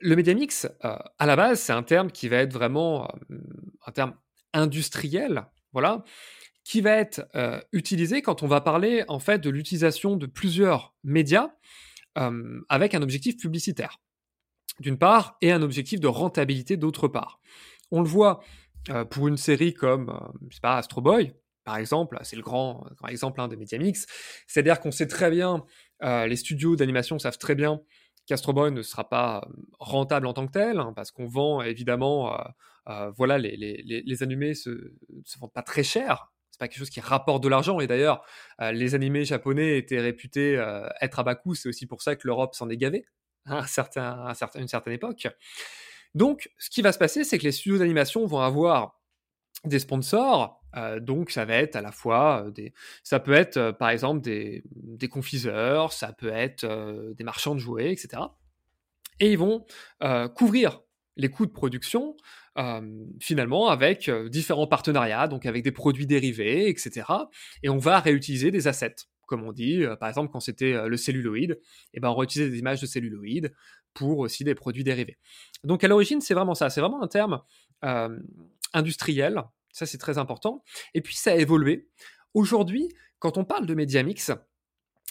Le Mediamix, euh, à la base, c'est un terme qui va être vraiment euh, un terme industriel, voilà, qui va être utilisé quand on va parler en fait de l'utilisation de plusieurs médias avec un objectif publicitaire, d'une part, et un objectif de rentabilité d'autre part. On le voit euh, pour une série comme, euh, je pas, Astro Boy, par exemple, c'est le grand, exemple hein, des médias mix, c'est-à-dire qu'on sait très bien, euh, les studios d'animation savent très bien qu'Astro Boy ne sera pas rentable en tant que tel, hein, parce qu'on vend évidemment, voilà, les, les, les, animés se, se vendent pas très cher, c'est pas quelque chose qui rapporte de l'argent. Et d'ailleurs, les animés japonais étaient réputés être à bas coût. C'est aussi pour ça que l'Europe s'en est gavée hein, à, certain, à une certaine époque. Donc, ce qui va se passer, c'est que les studios d'animation vont avoir des sponsors. Euh, donc, ça va être à la fois euh, des. Ça peut être, euh, par exemple, des, confiseurs, ça peut être des marchands de jouets, etc. Et ils vont couvrir les coûts de production, finalement, avec différents partenariats, donc avec des produits dérivés, etc. Et on va réutiliser des assets comme on dit. par exemple, quand c'était le celluloïde, eh ben, on réutilisait des images de celluloïde pour aussi des produits dérivés. Donc à l'origine, c'est vraiment ça, c'est vraiment un terme industriel, ça c'est très important. Et puis ça a évolué. Aujourd'hui, quand on parle de média mix,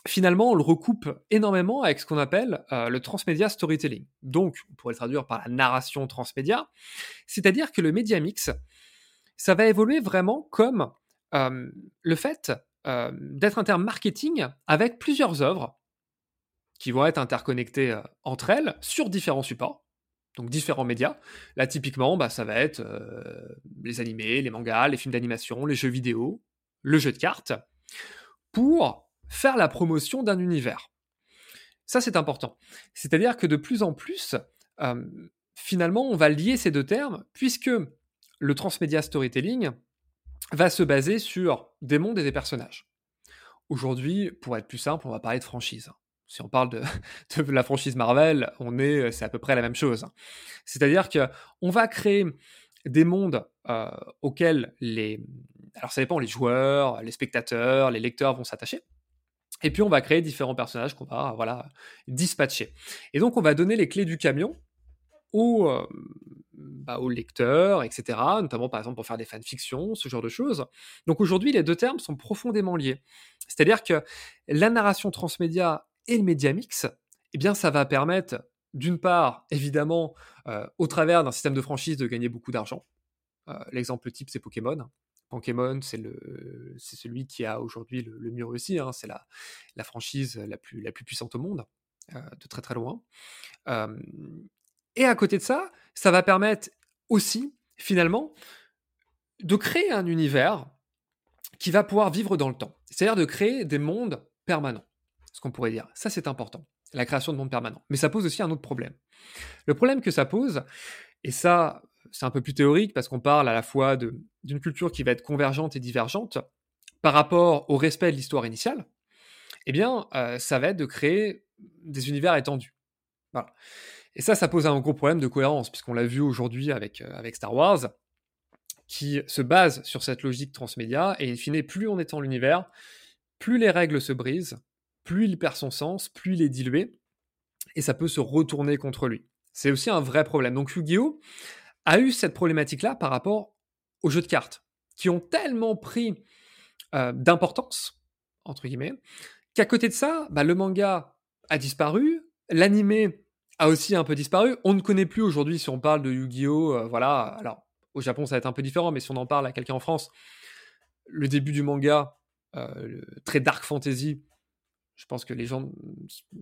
finalement on le recoupe énormément avec ce qu'on appelle euh, le transmédia storytelling. Donc on pourrait le traduire par la narration transmédia, c'est-à-dire que le média mix, ça va évoluer vraiment comme euh, le fait d'être un terme marketing avec plusieurs œuvres qui vont être interconnectées euh, entre elles sur différents supports, donc différents médias. Là, typiquement, bah, ça va être euh, les animés, les mangas, les films d'animation, les jeux vidéo, le jeu de cartes, pour faire la promotion d'un univers. Ça, c'est important. C'est-à-dire que de plus en plus, euh, finalement, on va lier ces deux termes, puisque le transmédia storytelling va se baser sur des mondes et des personnages. Aujourd'hui, pour être plus simple, on va parler de franchise. Si on parle de, la franchise Marvel, on est, c'est à peu près la même chose. C'est-à-dire que on va créer des mondes euh, auxquels les, alors ça dépend, les joueurs, les spectateurs, les lecteurs vont s'attacher. Et puis on va créer différents personnages qu'on va voilà dispatcher. Et donc on va donner les clés du camion aux, euh, bah, aux lecteurs, etc. Notamment par exemple pour faire des fanfictions, ce genre de choses. Donc aujourd'hui les deux termes sont profondément liés. C'est-à-dire que la narration transmédia et le média mix, eh bien ça va permettre d'une part, évidemment, euh, au travers d'un système de franchise, de gagner beaucoup d'argent. Euh, l'exemple type, c'est Pokémon. Pokémon, c'est le, c'est celui qui a aujourd'hui le, mieux réussi. Hein. C'est la, la franchise la plus, la plus puissante au monde, euh, de très très loin. et à côté de ça, ça va permettre aussi, finalement, de créer un univers qui va pouvoir vivre dans le temps. C'est-à-dire de créer des mondes permanents. Ce qu'on pourrait dire. Ça, c'est important. La création de mondes permanents. Mais ça pose aussi un autre problème. Le problème que ça pose, et ça, c'est un peu plus théorique parce qu'on parle à la fois d'une culture qui va être convergente et divergente par rapport au respect de l'histoire initiale, eh bien, euh, ça va être de créer des univers étendus. Et ça, ça pose un gros problème de cohérence, puisqu'on l'a vu aujourd'hui avec, euh, avec Star Wars, qui se base sur cette logique transmédia, et in fine, plus on étend l'univers, plus les règles se brisent, plus il perd son sens, plus il est dilué, et ça peut se retourner contre lui. C'est aussi un vrai problème. Donc Yu-Gi-Oh! A eu cette problématique-là par rapport aux jeux de cartes, qui ont tellement pris euh, d'importance, entre guillemets, qu'à côté de ça, bah, le manga a disparu, l'animé a aussi un peu disparu. On ne connaît plus aujourd'hui si on parle de Yu-Gi-Oh! Euh, voilà, alors au Japon ça va être un peu différent, mais si on en parle à quelqu'un en France, le début du manga, euh, très dark fantasy, je pense que les gens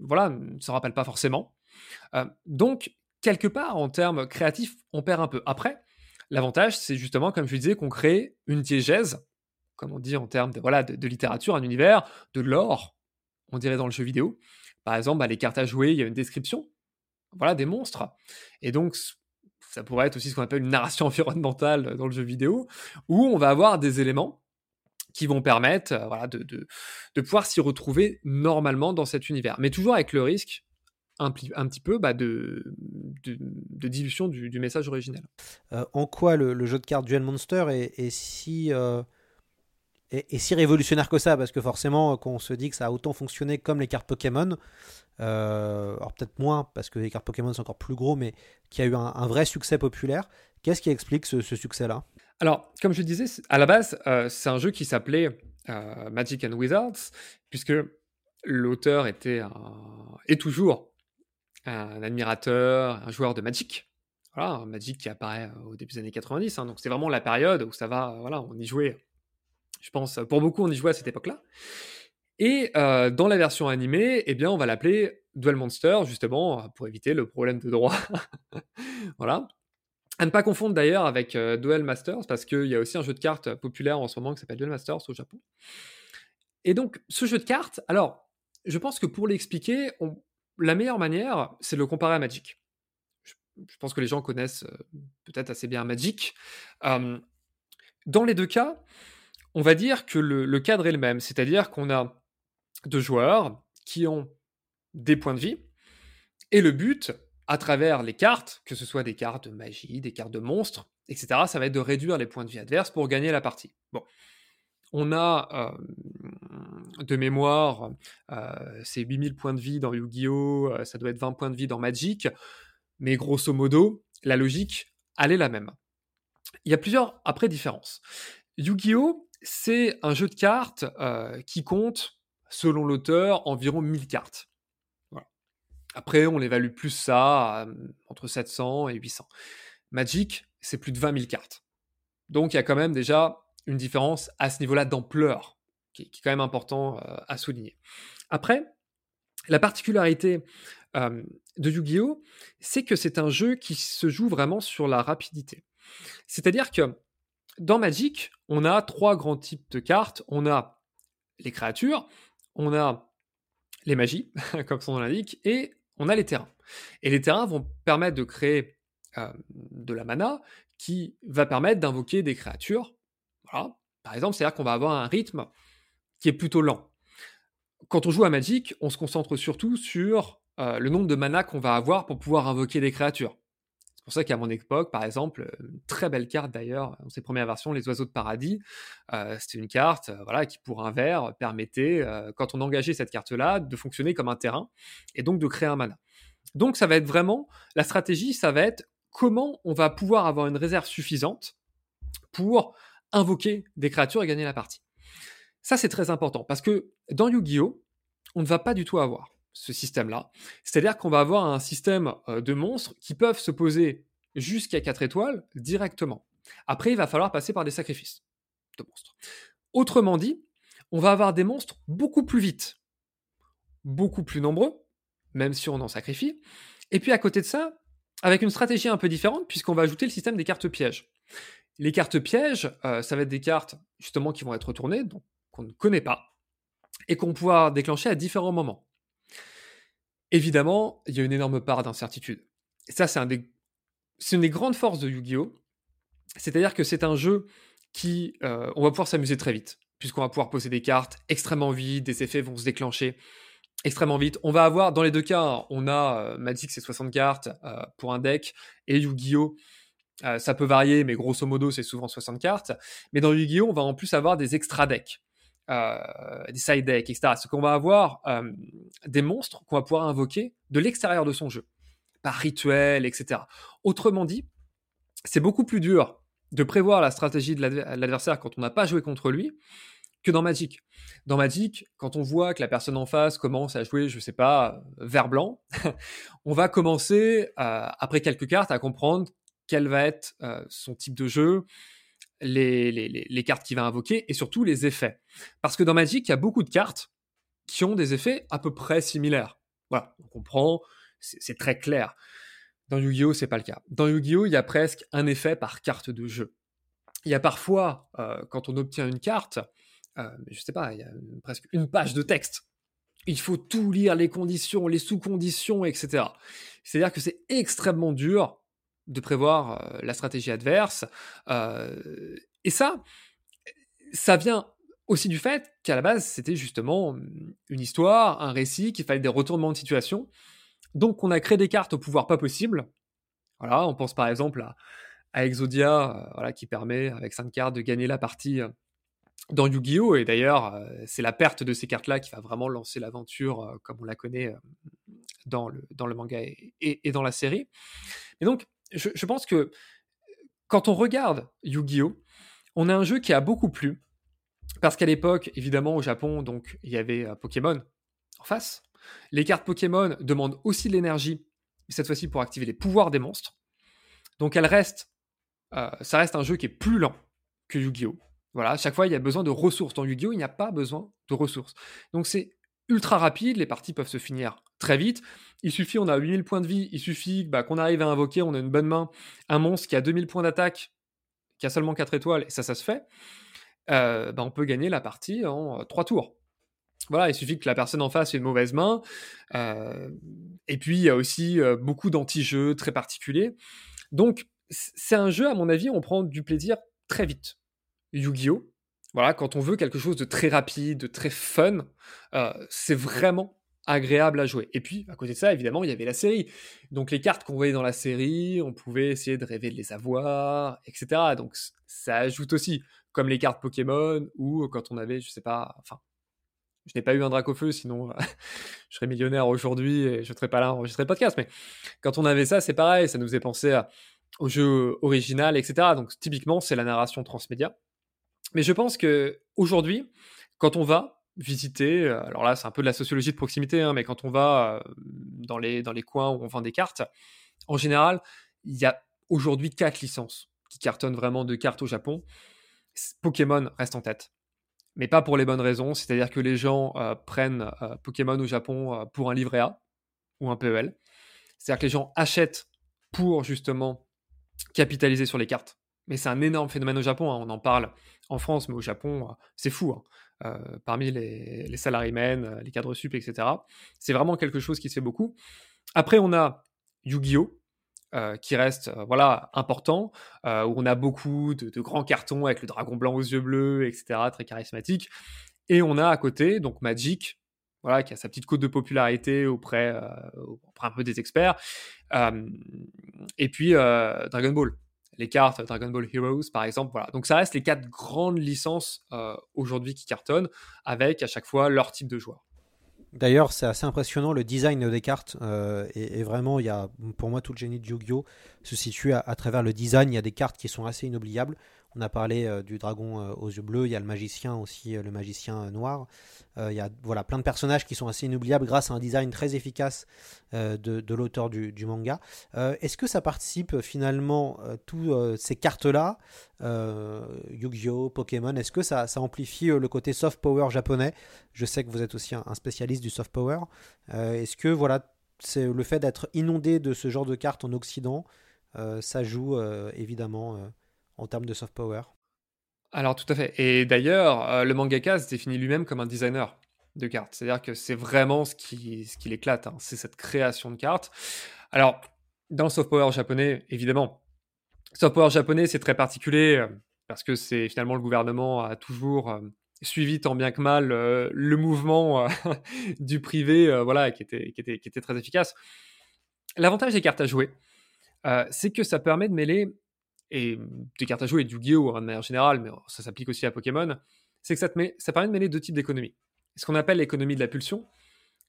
voilà, ne s'en rappellent pas forcément. donc, quelque part, en termes créatifs, on perd un peu. Après, l'avantage, c'est justement, comme je disais, qu'on crée une diégèse, comme on dit en termes de, voilà, de, littérature, un univers, de l'or, on dirait dans le jeu vidéo. Par exemple, bah, les cartes à jouer, il y a une description, voilà, des monstres. Et donc, ça pourrait être aussi ce qu'on appelle une narration environnementale dans le jeu vidéo, où on va avoir des éléments qui vont permettre euh, voilà, de, de, de pouvoir s'y retrouver normalement dans cet univers. Mais toujours avec le risque un, un, petit peu bah, de, de, de, dilution du, du message originel. Euh, en quoi le, le, jeu de cartes Duel Monster est, est si, euh, est, est, si révolutionnaire que ça? Parce que forcément, quand on se dit que ça a autant fonctionné comme les cartes Pokémon, euh, alors peut-être moins parce que les cartes Pokémon sont encore plus gros, mais qui a eu un, un vrai succès populaire, qu'est-ce qui explique ce, ce succès-là? Alors, comme je disais, à la base, euh, c'est un jeu qui s'appelait euh, Magic and Wizards, puisque l'auteur était un, et toujours un admirateur, un joueur de Magic. Voilà, Magic qui apparaît au début des années 90. Hein, donc c'est vraiment la période où ça va, voilà, on y jouait. Je pense, pour beaucoup, on y jouait à cette époque-là. Et euh, dans la version animée, eh bien, on va l'appeler Duel Monster, justement, pour éviter le problème de droit. voilà. À ne pas confondre d'ailleurs avec euh, Duel Masters, parce qu'il y a aussi un jeu de cartes populaire en ce moment qui s'appelle Duel Masters au Japon. Et donc, ce jeu de cartes, alors, je pense que pour l'expliquer, on, la meilleure manière, c'est de le comparer à Magic. Je, pense que les gens connaissent euh, peut-être assez bien Magic. Dans les deux cas, on va dire que le, le cadre est le même, c'est-à-dire qu'on a deux joueurs qui ont des points de vie, et le but, à travers les cartes, que ce soit des cartes de magie, des cartes de monstres, etc., ça va être de réduire les points de vie adverses pour gagner la partie. Bon. On a euh, de mémoire, euh, c'est 8000 points de vie dans Yu-Gi-Oh! Euh, ça doit être 20 points de vie dans Magic, mais grosso modo, la logique, elle est la même. Il y a plusieurs, après, différences. Yu-Gi-Oh! c'est un jeu de cartes euh, qui compte, selon l'auteur, environ 1000 cartes. Après, on évalue plus ça, entre 700 et 800. Magic, c'est plus de 20 000 cartes. Donc, il y a quand même déjà une différence à ce niveau-là d'ampleur, qui, est quand même important euh, à souligner. Après, La particularité euh, de Yu-Gi-Oh, c'est que c'est un jeu qui se joue vraiment sur la rapidité. C'est-à-dire que dans Magic, on a trois grands types de cartes. On a les créatures, on a les magies, comme son nom l'indique, et on a les terrains. Et les terrains vont permettre de créer euh, de la mana qui va permettre d'invoquer des créatures. Voilà. Par exemple, c'est-à-dire qu'on va avoir un rythme qui est plutôt lent. Quand on joue à Magic, on se concentre surtout sur euh, le nombre de mana qu'on va avoir pour pouvoir invoquer des créatures. C'est pour ça qu'à mon époque, par exemple, une très belle carte d'ailleurs, dans ses premières versions, les oiseaux de paradis, euh, c'était une carte voilà, qui, pour un vert, permettait, quand on engageait cette carte-là, de fonctionner comme un terrain et donc de créer un mana. Donc ça va être vraiment, la stratégie, ça va être comment on va pouvoir avoir une réserve suffisante pour invoquer des créatures et gagner la partie. Ça, c'est très important parce que dans Yu-Gi-Oh, on ne va pas du tout avoir ce système-là. C'est-à-dire qu'on va avoir un système euh, de monstres qui peuvent se poser jusqu'à 4 étoiles directement. Après, il va falloir passer par des sacrifices de monstres. Autrement dit, on va avoir des monstres beaucoup plus vite, beaucoup plus nombreux, même si on en sacrifie. Et puis à côté de ça, avec une stratégie un peu différente, puisqu'on va ajouter le système des cartes pièges. Les cartes pièges, euh, ça va être des cartes justement qui vont être retournées, qu'on ne connaît pas, et qu'on pourra déclencher à différents moments. Évidemment, il y a une énorme part d'incertitude. Ça, c'est un des... une des grandes forces de Yu-Gi-Oh! C'est-à-dire que c'est un jeu qui... Euh, on va pouvoir s'amuser très vite, puisqu'on va pouvoir poser des cartes extrêmement vite, des effets vont se déclencher extrêmement vite. On va avoir, dans les deux cas, on a euh, Magic, c'est 60 cartes euh, pour un deck, et Yu-Gi-Oh! Euh, ça peut varier, mais grosso modo, c'est souvent 60 cartes. Mais dans Yu-Gi-Oh! on va en plus avoir des extra decks, des side decks, etc. Ce qu'on va avoir des monstres qu'on va pouvoir invoquer de l'extérieur de son jeu, par rituel, etc. Autrement dit, c'est beaucoup plus dur de prévoir la stratégie de l'adversaire quand on n'a pas joué contre lui que dans Magic. Dans Magic, quand on voit que la personne en face commence à jouer, je sais pas, vert blanc, on va commencer, euh, après quelques cartes, à comprendre quel va être euh, son type de jeu, les, cartes qu'il va invoquer et surtout les effets. Parce que dans Magic, il y a beaucoup de cartes qui ont des effets à peu près similaires. Voilà, on comprend, c'est très clair. Dans Yu-Gi-Oh, c'est pas le cas. Dans Yu-Gi-Oh, il y a presque un effet par carte de jeu. Il y a parfois, euh, quand on obtient une carte, euh, je sais pas, il y a presque une page de texte. Il faut tout lire, les conditions, les sous-conditions, etc. C'est-à-dire que c'est extrêmement dur de prévoir euh, la stratégie adverse. Euh, et ça, ça vient aussi du fait qu'à la base, c'était justement une histoire, un récit, qu'il fallait des retournements de situation. Donc, on a créé des cartes au pouvoir pas possible. Voilà, on pense par exemple à, Exodia, voilà, qui permet, avec 5 cartes, de gagner la partie dans Yu-Gi-Oh! Et d'ailleurs, euh, c'est la perte de ces cartes-là qui va vraiment lancer l'aventure euh, comme on la connaît euh, dans, le, dans le manga et, dans la série. Et donc, je, pense que quand on regarde Yu-Gi-Oh! on a un jeu qui a beaucoup plu. Parce qu'à l'époque, évidemment, au Japon, il y avait Pokémon en face. Les cartes Pokémon demandent aussi de l'énergie, cette fois-ci pour activer les pouvoirs des monstres. Donc elle reste, ça reste un jeu qui est plus lent que Yu-Gi-Oh! Voilà, à chaque fois, il y a besoin de ressources. Dans Yu-Gi-Oh, il n'y a pas besoin de ressources. Donc c'est ultra rapide, les parties peuvent se finir très vite. Il suffit, on a 8000 points de vie, il suffit bah, qu'on arrive à invoquer, on a une bonne main, un monstre qui a 2000 points d'attaque, qui a seulement 4 étoiles, et ça, ça se fait. Euh, bah, on peut gagner la partie en 3 tours. Voilà, il suffit que la personne en face ait une mauvaise main. Euh, et puis, il y a aussi euh, beaucoup d'anti-jeux très particuliers. Donc, c'est un jeu, à mon avis, on prend du plaisir très vite. Yu-Gi-Oh! Voilà, quand on veut quelque chose de très rapide, de très fun, euh, c'est vraiment agréable à jouer. Et puis, à côté de ça, évidemment, il y avait la série. Donc, les cartes qu'on voyait dans la série, on pouvait essayer de rêver de les avoir, etc. Donc, ça ajoute aussi, comme les cartes Pokémon, ou quand on avait, je sais pas, enfin, je n'ai pas eu un Dracofeu, sinon je serais millionnaire aujourd'hui et je ne serais pas là à enregistrer le podcast. Mais quand on avait ça, c'est pareil, ça nous faisait penser au jeu original, etc. Donc, typiquement, c'est la narration transmédia. Mais je pense que aujourd'hui, quand on va visiter, euh, alors là c'est un peu de la sociologie de proximité, hein, mais quand on va euh, dans, les, dans les coins où on vend des cartes, en général, il y a aujourd'hui quatre licences qui cartonnent vraiment de cartes au Japon. Pokémon reste en tête. mais pas pour les bonnes raisons. C'est-à-dire que les gens euh, prennent Pokémon au Japon pour un livret A ou un PEL. C'est-à-dire que les gens achètent pour justement capitaliser sur les cartes. Mais c'est un énorme phénomène au Japon. hein. On en parle en France, mais au Japon, euh, c'est fou. hein. Euh, parmi les, les salarymen, euh, les cadres sup, etc. C'est vraiment quelque chose qui se fait beaucoup. Après, on a Yu-Gi-Oh! qui reste voilà important, où on a beaucoup de, grands cartons avec le dragon blanc aux yeux bleus, etc., très charismatique. Et on a à côté donc Magic, voilà, qui a sa petite cote de popularité auprès, auprès un peu des experts. Et puis Dragon Ball, les cartes Dragon Ball Heroes par exemple. Voilà. Donc ça reste les quatre grandes licences euh, aujourd'hui qui cartonnent, avec à chaque fois leur type de joueur. D'ailleurs, c'est assez impressionnant le design des cartes. euh, et, et vraiment, il y a, pour moi, tout le génie de Yu-Gi-Oh! se situe à travers le design. Il y a des cartes qui sont assez inoubliables. On a parlé euh, du dragon euh, aux yeux bleus. Il y a le magicien aussi, euh, le magicien noir. Il y a voilà, plein de personnages qui sont assez inoubliables grâce à un design très efficace de, l'auteur du, manga. Est-ce que ça participe finalement, euh, ces cartes-là, Yu-Gi-Oh! Pokémon, est-ce que ça, amplifie le côté soft power japonais? Je sais que vous êtes aussi un, spécialiste du soft power. Est-ce que voilà, c'est le fait d'être inondé de ce genre de cartes en Occident, ça joue évidemment en termes de soft power Alors tout à fait. Et d'ailleurs, euh, le mangaka se définit lui-même comme un designer de cartes. C'est-à-dire que c'est vraiment ce qui, ce qui l'éclate, hein. c'est cette création de cartes. Alors, dans le soft power japonais, évidemment, soft power japonais, c'est très particulier euh, parce que c'est finalement le gouvernement a toujours euh, suivi tant bien que mal le mouvement du privé, voilà, qui était, qui, était, qui était très efficace. L'avantage des cartes à jouer, c'est que ça permet de mêler et des cartes à jouer et du Yu-Gi-Oh! hein, de manière générale, mais ça s'applique aussi à Pokémon, c'est que ça, te met, ça permet de mêler deux types d'économies. Ce qu'on appelle l'économie de la pulsion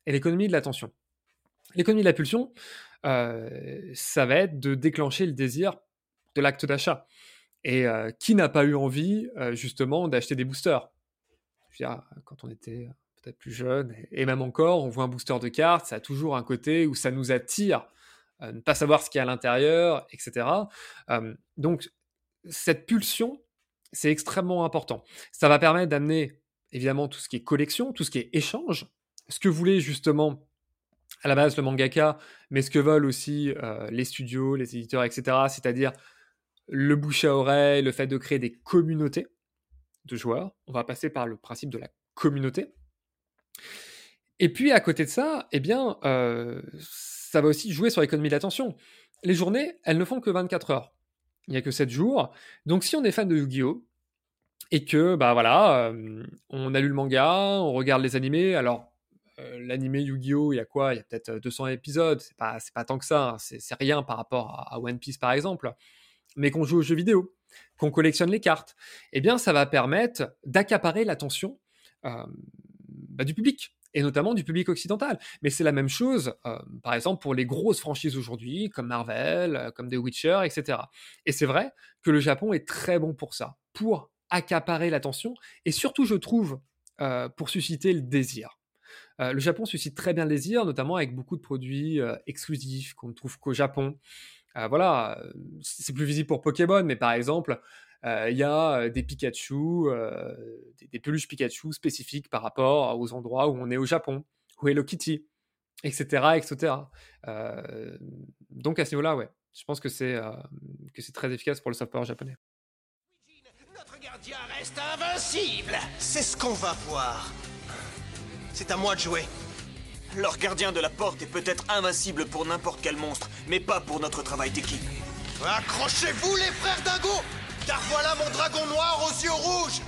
et l'économie de l'attention. L'économie de la pulsion, euh, ça va être de déclencher le désir de l'acte d'achat. Et euh, qui n'a pas eu envie, euh, justement, d'acheter des boosters Je veux dire, quand on était peut-être plus jeune, et même encore, on voit un booster de cartes, ça a toujours un côté où ça nous attire ne pas savoir ce qu'il y a à l'intérieur, etc. Euh, donc, cette pulsion, c'est extrêmement important. Ça va permettre d'amener, évidemment, tout ce qui est collection, tout ce qui est échange, ce que voulait justement à la base le mangaka, mais ce que veulent aussi euh, les studios, les éditeurs, etc. C'est-à-dire le bouche à oreille, le fait de créer des communautés de joueurs. On va passer par le principe de la communauté. Et puis à côté de ça, eh bien, euh, ça va aussi jouer sur l'économie de l'attention. Les journées, elles ne font que 24 heures. Il n'y a que 7 jours. Donc si on est fan de Yu-Gi-Oh! et que, bah voilà, euh, on a lu le manga, on regarde les animés, alors euh, l'animé Yu-Gi-Oh! il y a quoi? Il y a peut-être 200 épisodes, c'est pas, pas tant que ça, hein. c'est, rien par rapport à, One Piece par exemple, mais qu'on joue aux jeux vidéo, qu'on collectionne les cartes, eh bien ça va permettre d'accaparer l'attention euh, bah, du public et notamment du public occidental. Mais c'est la même chose, euh, par exemple, pour les grosses franchises aujourd'hui, comme Marvel, euh, comme The Witcher, etc. Et c'est vrai que le Japon est très bon pour ça, pour accaparer l'attention, et surtout, je trouve, euh, pour susciter le désir. Le Japon suscite très bien le désir, notamment avec beaucoup de produits exclusifs qu'on ne trouve qu'au Japon. Voilà, c'est plus visible pour Pokémon, mais par exemple, il y a euh, des Pikachu, euh, des, des peluches Pikachu spécifiques par rapport aux endroits où on est au Japon, ou Hello Kitty, etc., etc. Euh, donc à ce niveau-là, ouais, je pense que c'est euh, que c'est très efficace pour le soft power japonais. Notre gardien reste invincible C'est ce qu'on va voir. C'est à moi de jouer. Leur gardien de la porte est peut-être invincible pour n'importe quel monstre, mais pas pour notre travail d'équipe. Accrochez-vous les frères Dingo Car voilà mon dragon noir aux yeux rouges.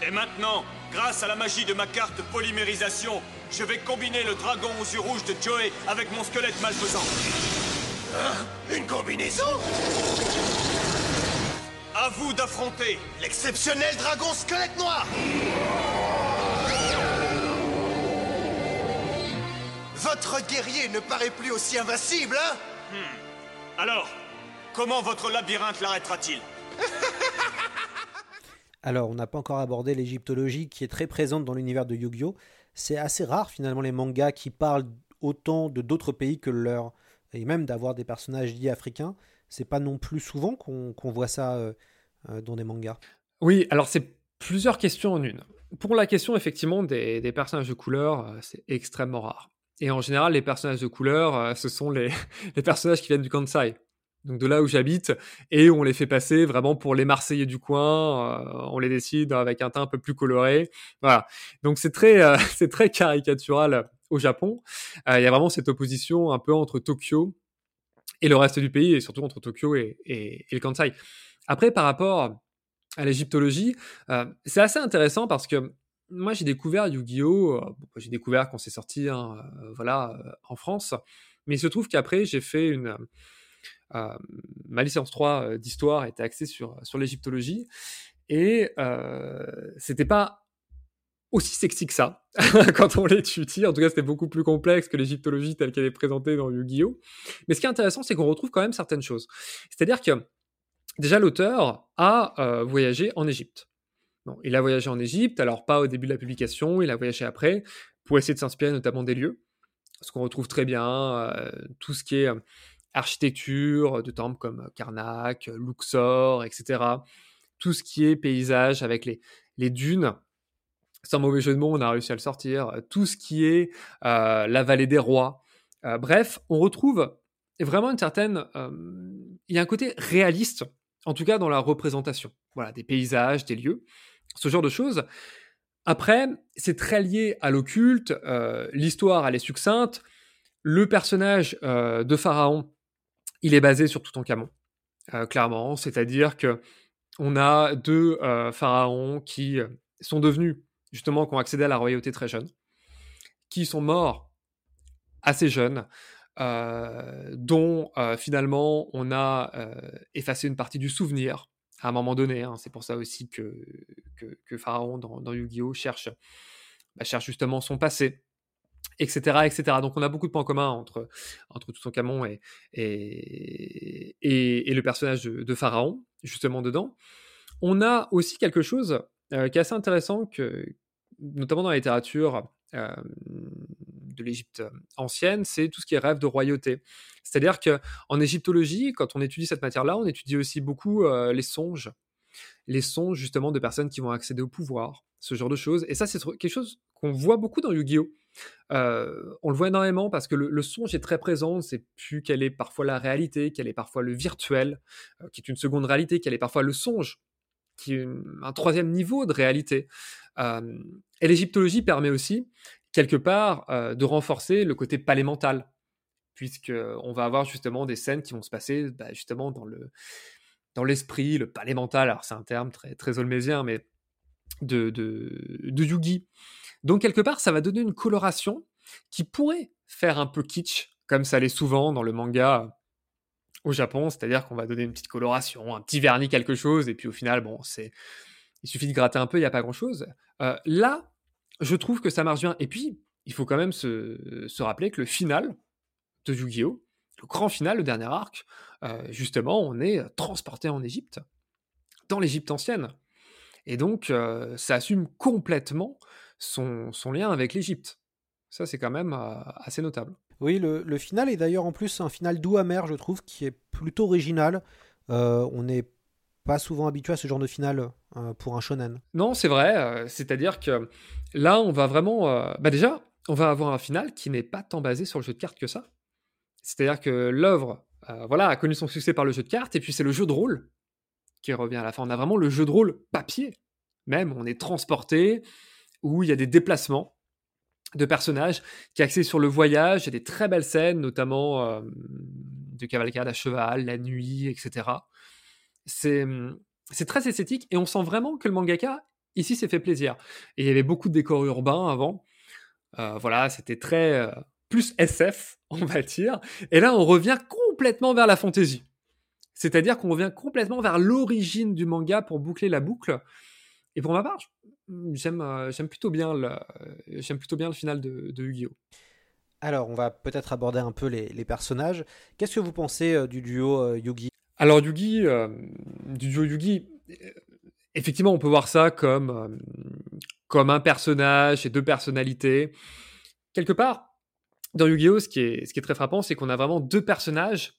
Et maintenant, grâce à la magie de ma carte polymérisation, je vais combiner le dragon aux yeux rouges de Joey avec mon squelette malfaisant. Hein? Une combinaison? À vous d'affronter L'exceptionnel dragon squelette noir Votre guerrier ne paraît plus aussi invincible, hein Alors, comment votre labyrinthe l'arrêtera-t-il Alors, on n'a pas encore abordé l'égyptologie qui est très présente dans l'univers de Yu-Gi-Oh! C'est assez rare finalement les mangas qui parlent autant de d'autres pays que le leur, et même d'avoir des personnages dits africains, c'est pas non plus souvent qu'on voit ça euh, euh, dans des mangas. Oui, alors c'est plusieurs questions en une. Pour la question effectivement des, des personnages de couleur, euh, c'est extrêmement rare. Et en général, les personnages de couleur, ce sont les, personnages qui viennent du Kansai donc de là où j'habite, et on les fait passer vraiment pour les Marseillais du coin. Euh, on les décide avec un teint un peu plus coloré. Voilà. Donc c'est très, euh, c'est très caricatural au Japon. Euh, il y a vraiment cette opposition un peu entre Tokyo et le reste du pays, et surtout entre Tokyo et, et, le Kansai. Après, par rapport à l'égyptologie, c'est assez intéressant parce que moi j'ai découvert Yu-Gi-Oh! j'ai découvert quand c'est sorti, hein, voilà, en France. Mais il se trouve qu'après j'ai fait une euh, ma licence 3 euh, d'histoire était axée sur, sur l'égyptologie. Et euh, c'était pas aussi sexy que ça quand on l'étudie. En tout cas, c'était beaucoup plus complexe que l'égyptologie telle qu'elle est présentée dans Yu-Gi-Oh! Mais ce qui est intéressant, c'est qu'on retrouve quand même certaines choses. C'est-à-dire que déjà l'auteur a voyagé en Égypte. Il a voyagé en Égypte, alors pas au début de la publication, il a voyagé après, pour essayer de s'inspirer notamment des lieux. Ce qu'on retrouve très bien, tout ce qui est architecture de temples comme Karnak, Luxor, etc. Tout ce qui est paysage avec les, les dunes, sans mauvais jeu de mots, on a réussi à le sortir. Tout ce qui est euh, la vallée des rois. Euh, bref, on retrouve vraiment une certaine. Euh, il y a un côté réaliste, en tout cas dans la représentation. Voilà, des paysages, des lieux, ce genre de choses. Après, c'est très lié à l'occulte. L'histoire, elle est succincte. Le personnage de Pharaon, il est basé sur Toutankhamon, euh, clairement. C'est-à-dire que on a deux euh, pharaons qui euh, sont devenus, justement, qui ont accédé à la royauté très jeunes, qui sont morts assez jeunes, dont finalement on a effacé une partie du souvenir à un moment donné. Hein. C'est pour ça aussi que, que, Pharaon dans, Yu-Gi-Oh! Cherche, bah, cherche justement son passé etc., etc. Donc on a beaucoup de points communs entre, entre Toutankhamon et, et, et, et le personnage de, Pharaon, justement dedans. On a aussi quelque chose euh, qui est assez intéressant, que, notamment dans la littérature euh, de l'Égypte ancienne, c'est tout ce qui est rêve de royauté. C'est-à-dire qu'en égyptologie, quand on étudie cette matière-là, on étudie aussi beaucoup euh, les songes, les songes justement de personnes qui vont accéder au pouvoir, ce genre de choses. Et ça, c'est quelque chose qu'on voit beaucoup dans Yu-Gi-Oh! on le voit énormément parce que le, songe est très présent, c'est plus quelle est parfois la réalité, quelle est parfois le virtuel, qui est une seconde réalité, quelle est parfois le songe, qui est un troisième niveau de réalité. et l'égyptologie permet aussi, quelque part, de renforcer le côté palémental, puisqu'on va avoir justement des scènes qui vont se passer bah, justement dans le dans l'esprit, le palémental, alors c'est un terme très, très olmésien, mais de, de, de Yugi. Donc quelque part, ça va donner une coloration qui pourrait faire un peu kitsch, comme ça l'est souvent dans le manga au Japon, c'est-à-dire qu'on va donner une petite coloration, un petit vernis, quelque chose, et puis au final, bon, c'est, il suffit de gratter un peu, il n'y a pas grand-chose. Euh, là, je trouve que ça marche bien. Et puis, il faut quand même se, se rappeler que le final de Yu-Gi-Oh, le grand final, le dernier arc, euh, justement, on est transporté en Égypte, dans l'Égypte ancienne. Et donc, euh, ça assume complètement son, lien avec l'Égypte. Ça, c'est quand même euh, assez notable. Oui, le, final est d'ailleurs en plus un final doux amer, je trouve, qui est plutôt original. On n'est pas souvent habitué à ce genre de final euh, pour un shonen. Non, c'est vrai. C'est-à-dire que là, on va vraiment. Bah déjà, on va avoir un final qui n'est pas tant basé sur le jeu de cartes que ça. C'est-à-dire que l'œuvre, voilà, a connu son succès par le jeu de cartes, et puis c'est le jeu de rôle qui revient à la fin. On a vraiment le jeu de rôle papier. Même, on est transporté, où il y a des déplacements de personnages qui axés sur le voyage. Il y a des très belles scènes, notamment euh, de cavalcade à cheval, la nuit, etc. C'est, c'est très esthétique et on sent vraiment que le mangaka, ici, s'est fait plaisir. Et il y avait beaucoup de décors urbains avant. Euh, voilà, c'était très euh, plus SF, on va dire. Et là, on revient complètement vers la fantaisie. C'est-à-dire qu'on revient complètement vers l'origine du manga pour boucler la boucle. Et pour ma part, j'aime euh, j'aime plutôt bien le plutôt bien le final de, Yu-Gi-Oh. Alors, on va peut-être aborder un peu les, personnages. Qu'est-ce que vous pensez du duo Yugi Alors, Yugi, du duo Yugi, effectivement, on peut voir ça comme, comme un personnage et deux personnalités. Quelque part, dans Yu-Gi-Oh, ce qui est, ce qui est très frappant, c'est qu'on a vraiment deux personnages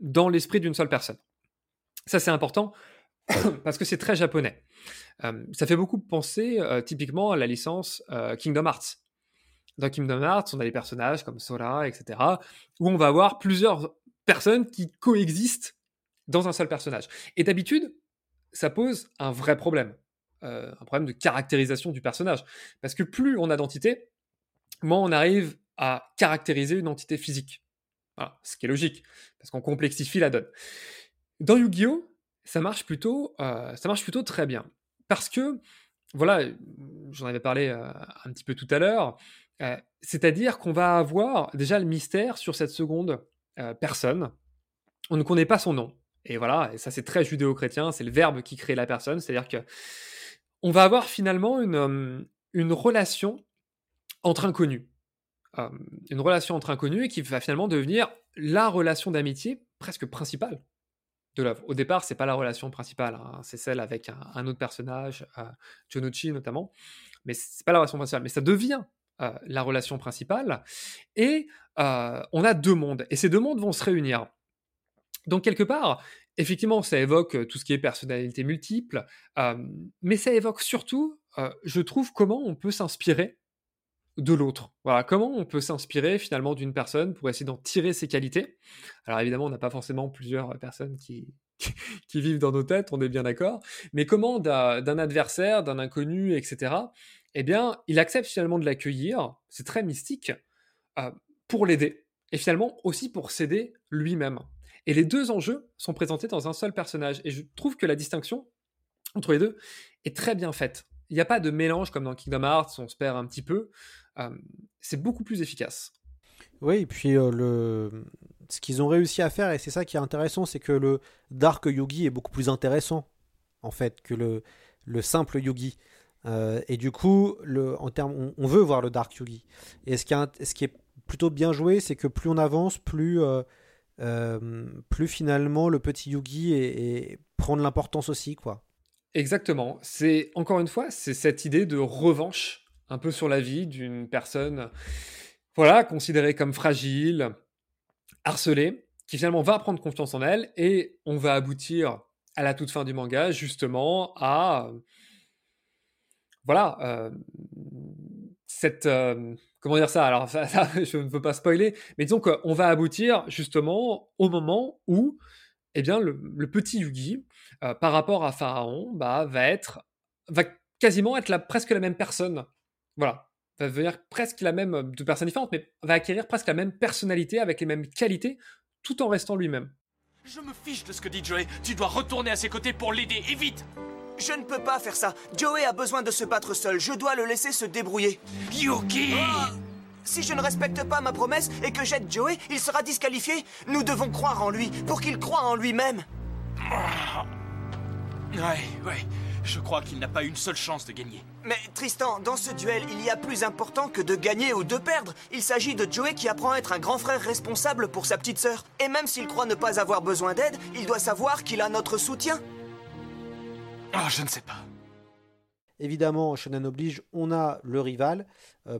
dans l'esprit d'une seule personne. Ça, c'est important parce que c'est très japonais. Euh, ça fait beaucoup penser euh, typiquement à la licence euh, Kingdom Hearts. Dans Kingdom Hearts, on a des personnages comme Sora, etc., où on va avoir plusieurs personnes qui coexistent dans un seul personnage. Et d'habitude, ça pose un vrai problème, un problème de caractérisation du personnage. Parce que plus on a d'entités, moins on arrive à caractériser une entité physique. ce qui est logique, parce qu'on complexifie la donne. Dans Yu-Gi-Oh, ça marche plutôt, euh, ça marche plutôt très bien, parce que voilà, j'en avais parlé euh, un petit peu tout à l'heure, euh, c'est-à-dire qu'on va avoir déjà le mystère sur cette seconde personne. On ne connaît pas son nom, et voilà, et ça c'est très judéo-chrétien, c'est le verbe qui crée la personne, c'est-à-dire que on va avoir finalement une, une relation entre inconnus une relation entre inconnus qui va finalement devenir la relation d'amitié presque principale de l'œuvre. Au départ, c'est pas la relation principale, hein, c'est celle avec un, autre personnage, euh, notamment, mais c'est pas la relation principale, mais ça devient euh, la relation principale, et euh, on a deux mondes, et ces deux mondes vont se réunir. Donc quelque part, effectivement, ça évoque tout ce qui est personnalité multiple, mais ça évoque surtout, je trouve, comment on peut s'inspirer de l'autre. Voilà, comment on peut s'inspirer finalement d'une personne pour essayer d'en tirer ses qualités. Alors évidemment, on n'a pas forcément plusieurs personnes qui, vivent dans nos têtes, on est bien d'accord, mais comment d'un adversaire, d'un inconnu, etc., eh bien, il accepte finalement de l'accueillir, c'est très mystique, euh, pour l'aider, et finalement aussi pour s'aider lui-même. Et les deux enjeux sont présentés dans un seul personnage, et je trouve que la distinction entre les deux est très bien faite. Il n'y a pas de mélange comme dans Kingdom Hearts, on se perd un petit peu c'est beaucoup plus efficace. Oui, et puis le... ce qu'ils ont réussi à faire, et c'est ça qui est intéressant, c'est que le Dark Yugi est beaucoup plus intéressant, en fait, que le, le simple Yugi. et du coup, le, en on, veut voir le Dark Yugi. Et ce qui, est, ce qui est plutôt bien joué, c'est que plus on avance, plus, plus finalement le petit Yugi est, prend de l'importance aussi. quoi. Exactement. C'est encore une fois, c'est cette idée de revanche un peu sur la vie d'une personne, voilà, considérée comme fragile, harcelée, qui finalement va prendre confiance en elle et on va aboutir à la toute fin du manga justement à voilà euh, cette euh, comment dire ça? Alors je ne veux pas spoiler mais disons qu'on va aboutir justement au moment où eh bien le, petit Yugi euh, par rapport à Pharaon bah, va être va quasiment être la, presque la même personne. Voilà, va devenir presque la même, euh, de personnes différentes, mais va acquérir presque la même personnalité avec les mêmes qualités, tout en restant lui-même. Je me fiche de ce que dit Joey. Tu dois retourner à ses côtés pour l'aider, et vite Je ne peux pas faire ça. Joey a besoin de se battre seul. Je dois le laisser se débrouiller. Yuki Si je ne respecte pas ma promesse et que j'aide Joey, il sera disqualifié. Nous devons croire en lui, pour qu'il croie en lui-même. Ouais, ouais. Je crois qu'il n'a pas une seule chance de gagner. Mais Tristan, dans ce duel, il y a plus important que de gagner ou de perdre. Il s'agit de Joey qui apprend à être un grand frère responsable pour sa petite sœur. Et même s'il croit ne pas avoir besoin d'aide, il doit savoir qu'il a notre soutien. Ah, je ne sais pas. Évidemment, Shonen oblige, on a le rival. Euh,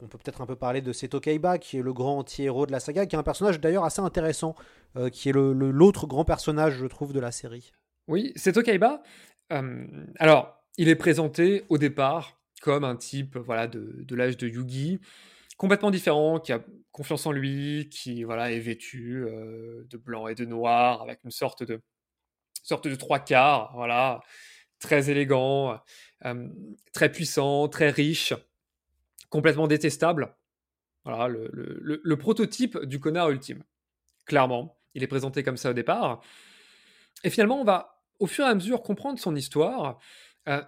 on peut peut-être un peu parler de Seto Kaiba, qui est le grand anti-héros de la saga, qui est un personnage d'ailleurs assez intéressant, euh, qui est l'autre grand personnage, je trouve, de la série. Oui, Seto Kaiba, alors, il est présenté au départ comme un type voilà, de, l'âge de Yugi, complètement différent, qui a confiance en lui, qui voilà, est vêtu de blanc et de noir, avec une sorte de, sorte de trois quarts, voilà, très élégant, très puissant, très riche, complètement détestable. Voilà, le, le, prototype du connard ultime. Clairement, il est présenté comme ça au départ. Et finalement, on va au fur et à mesure comprendre son histoire, euh,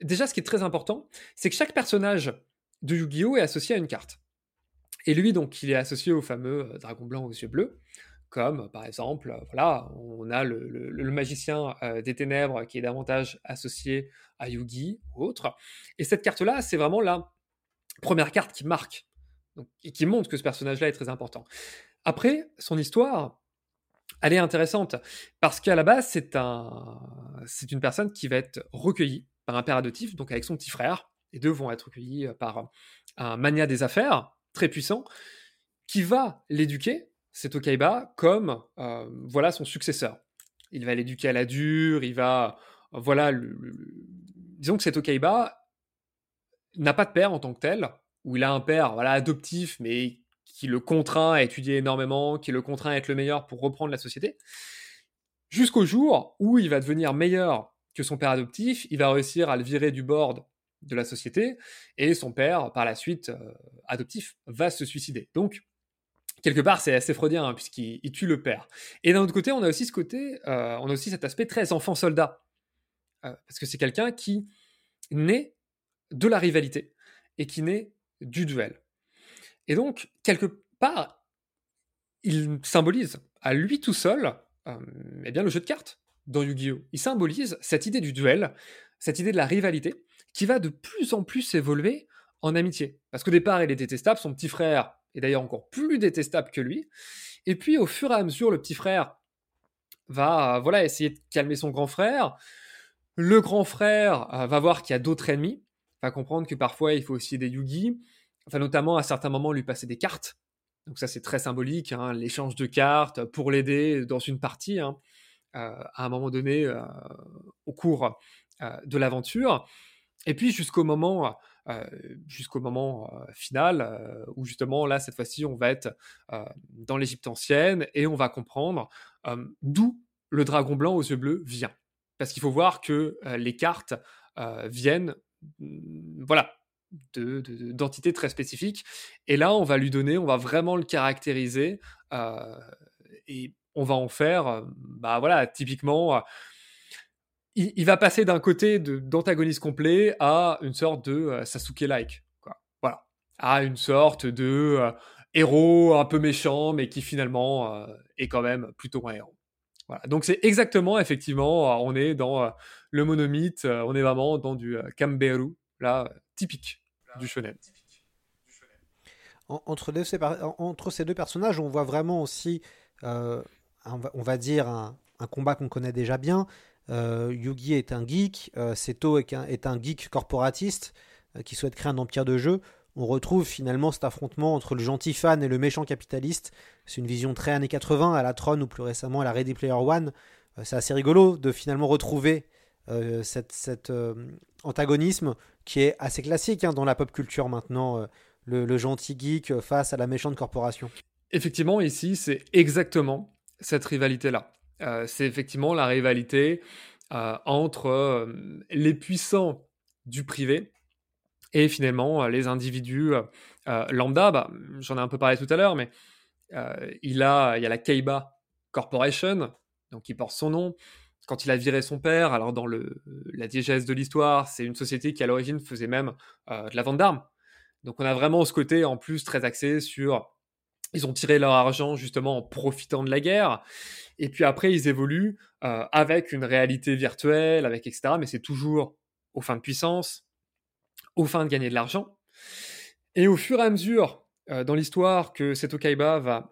déjà ce qui est très important, c'est que chaque personnage de Yu-Gi-Oh est associé à une carte. Et lui, donc, il est associé au fameux euh, dragon blanc aux yeux bleus, comme par exemple, euh, voilà, on a le, magicien des ténèbres qui est davantage associé à Yugi ou autre. Et cette carte-là, c'est vraiment la première carte qui marque et qui montre que ce personnage-là est très important. Après, son histoire, elle est intéressante parce qu'à la base, c'est un, c'est une personne qui va être recueillie par un père adoptif, donc avec son petit frère. Les deux vont être recueillis euh, par un mania des affaires très puissant qui va l'éduquer, Seto Kaiba, comme euh, voilà son successeur. Il va l'éduquer à la dure, il va voilà, disons que Seto Kaiba n'a pas de père en tant que tel, ou il a un père voilà adoptif, mais qui le contraint à étudier énormément, qui le contraint à être le meilleur pour reprendre la société, jusqu'au jour où il va devenir meilleur que son père adoptif, il va réussir à le virer du board de la société, et son père, par la suite, euh, adoptif, va se suicider. Donc, quelque part, c'est assez freudien, hein, puisqu'il tue le père. Et d'un autre côté, on a aussi ce côté, euh, on a aussi cet aspect très enfant-soldat. Euh, parce que c'est quelqu'un qui naît de la rivalité et qui naît du duel. Et donc, quelque part, il symbolise à lui tout seul euh, eh bien, le jeu de cartes dans Yu-Gi-Oh! Il symbolise cette idée du duel, cette idée de la rivalité, qui va de plus en plus évoluer en amitié. Parce qu'au départ, il est détestable, son petit frère est d'ailleurs encore plus détestable que lui. Et puis, au fur et à mesure, le petit frère va voilà essayer de calmer son grand frère, le grand frère euh, va voir qu'il y a d'autres ennemis, va comprendre que parfois il faut aussi des Yugi, enfin notamment à certains moments lui passer des cartes. Donc ça c'est très symbolique, hein, l'échange de cartes pour l'aider dans une partie, hein, euh, à un moment donné euh, au cours de l'aventure. Et puis jusqu'au moment, jusqu'au moment final, où justement là cette fois-ci on va être dans l'Égypte ancienne et on va comprendre d'où le dragon blanc aux yeux bleus vient parce qu'il faut voir que les cartes viennent, mmh, voilà, d'entités très spécifiques. Et là, on va lui donner, on va vraiment le caractériser et on va en faire, bah voilà, typiquement, il, va passer d'un côté d'antagoniste complet à une sorte de Sasuke-like, Voilà, à une sorte de héros un peu méchant, mais qui finalement est quand même plutôt un héros. Donc c'est exactement, effectivement, euh, on est dans euh, le monomythe, euh, on est vraiment dans du Kamberu, là, typique du shonen. entre, ces deux personnages, on voit vraiment aussi, on, va, dire, un, combat qu'on connaît déjà bien. Yugi est un geek, Seto est un, est un geek corporatiste qui souhaite créer un empire de jeu on retrouve finalement cet affrontement entre le gentil fan et le méchant capitaliste. C'est une vision très années 80 à la Tron ou plus récemment à la Ready Player One. Euh, c'est assez rigolo de finalement retrouver euh, cet euh, antagonisme qui est assez classique hein, dans la pop culture maintenant, le, gentil geek face à la méchante corporation. Effectivement, ici, c'est exactement cette rivalité-là. C'est effectivement la rivalité entre les puissants du privé et finalement, euh, les individus euh, euh, lambda, bah, j'en ai un peu parlé tout à l'heure, mais il, a, il y a la Keiba Corporation, donc qui porte son nom. Quand il a viré son père, alors dans la diégèse de l'histoire, c'est une société qui à l'origine faisait même de la vente d'armes. Donc on a vraiment ce côté en plus très axé sur ils ont tiré leur argent justement en profitant de la guerre. Et puis après, ils évoluent avec une réalité virtuelle, avec etc. Mais c'est toujours aux fins de puissance, aux fins de gagner de l'argent. Et au fur et à mesure euh, dans l'histoire que Seto Kaiba va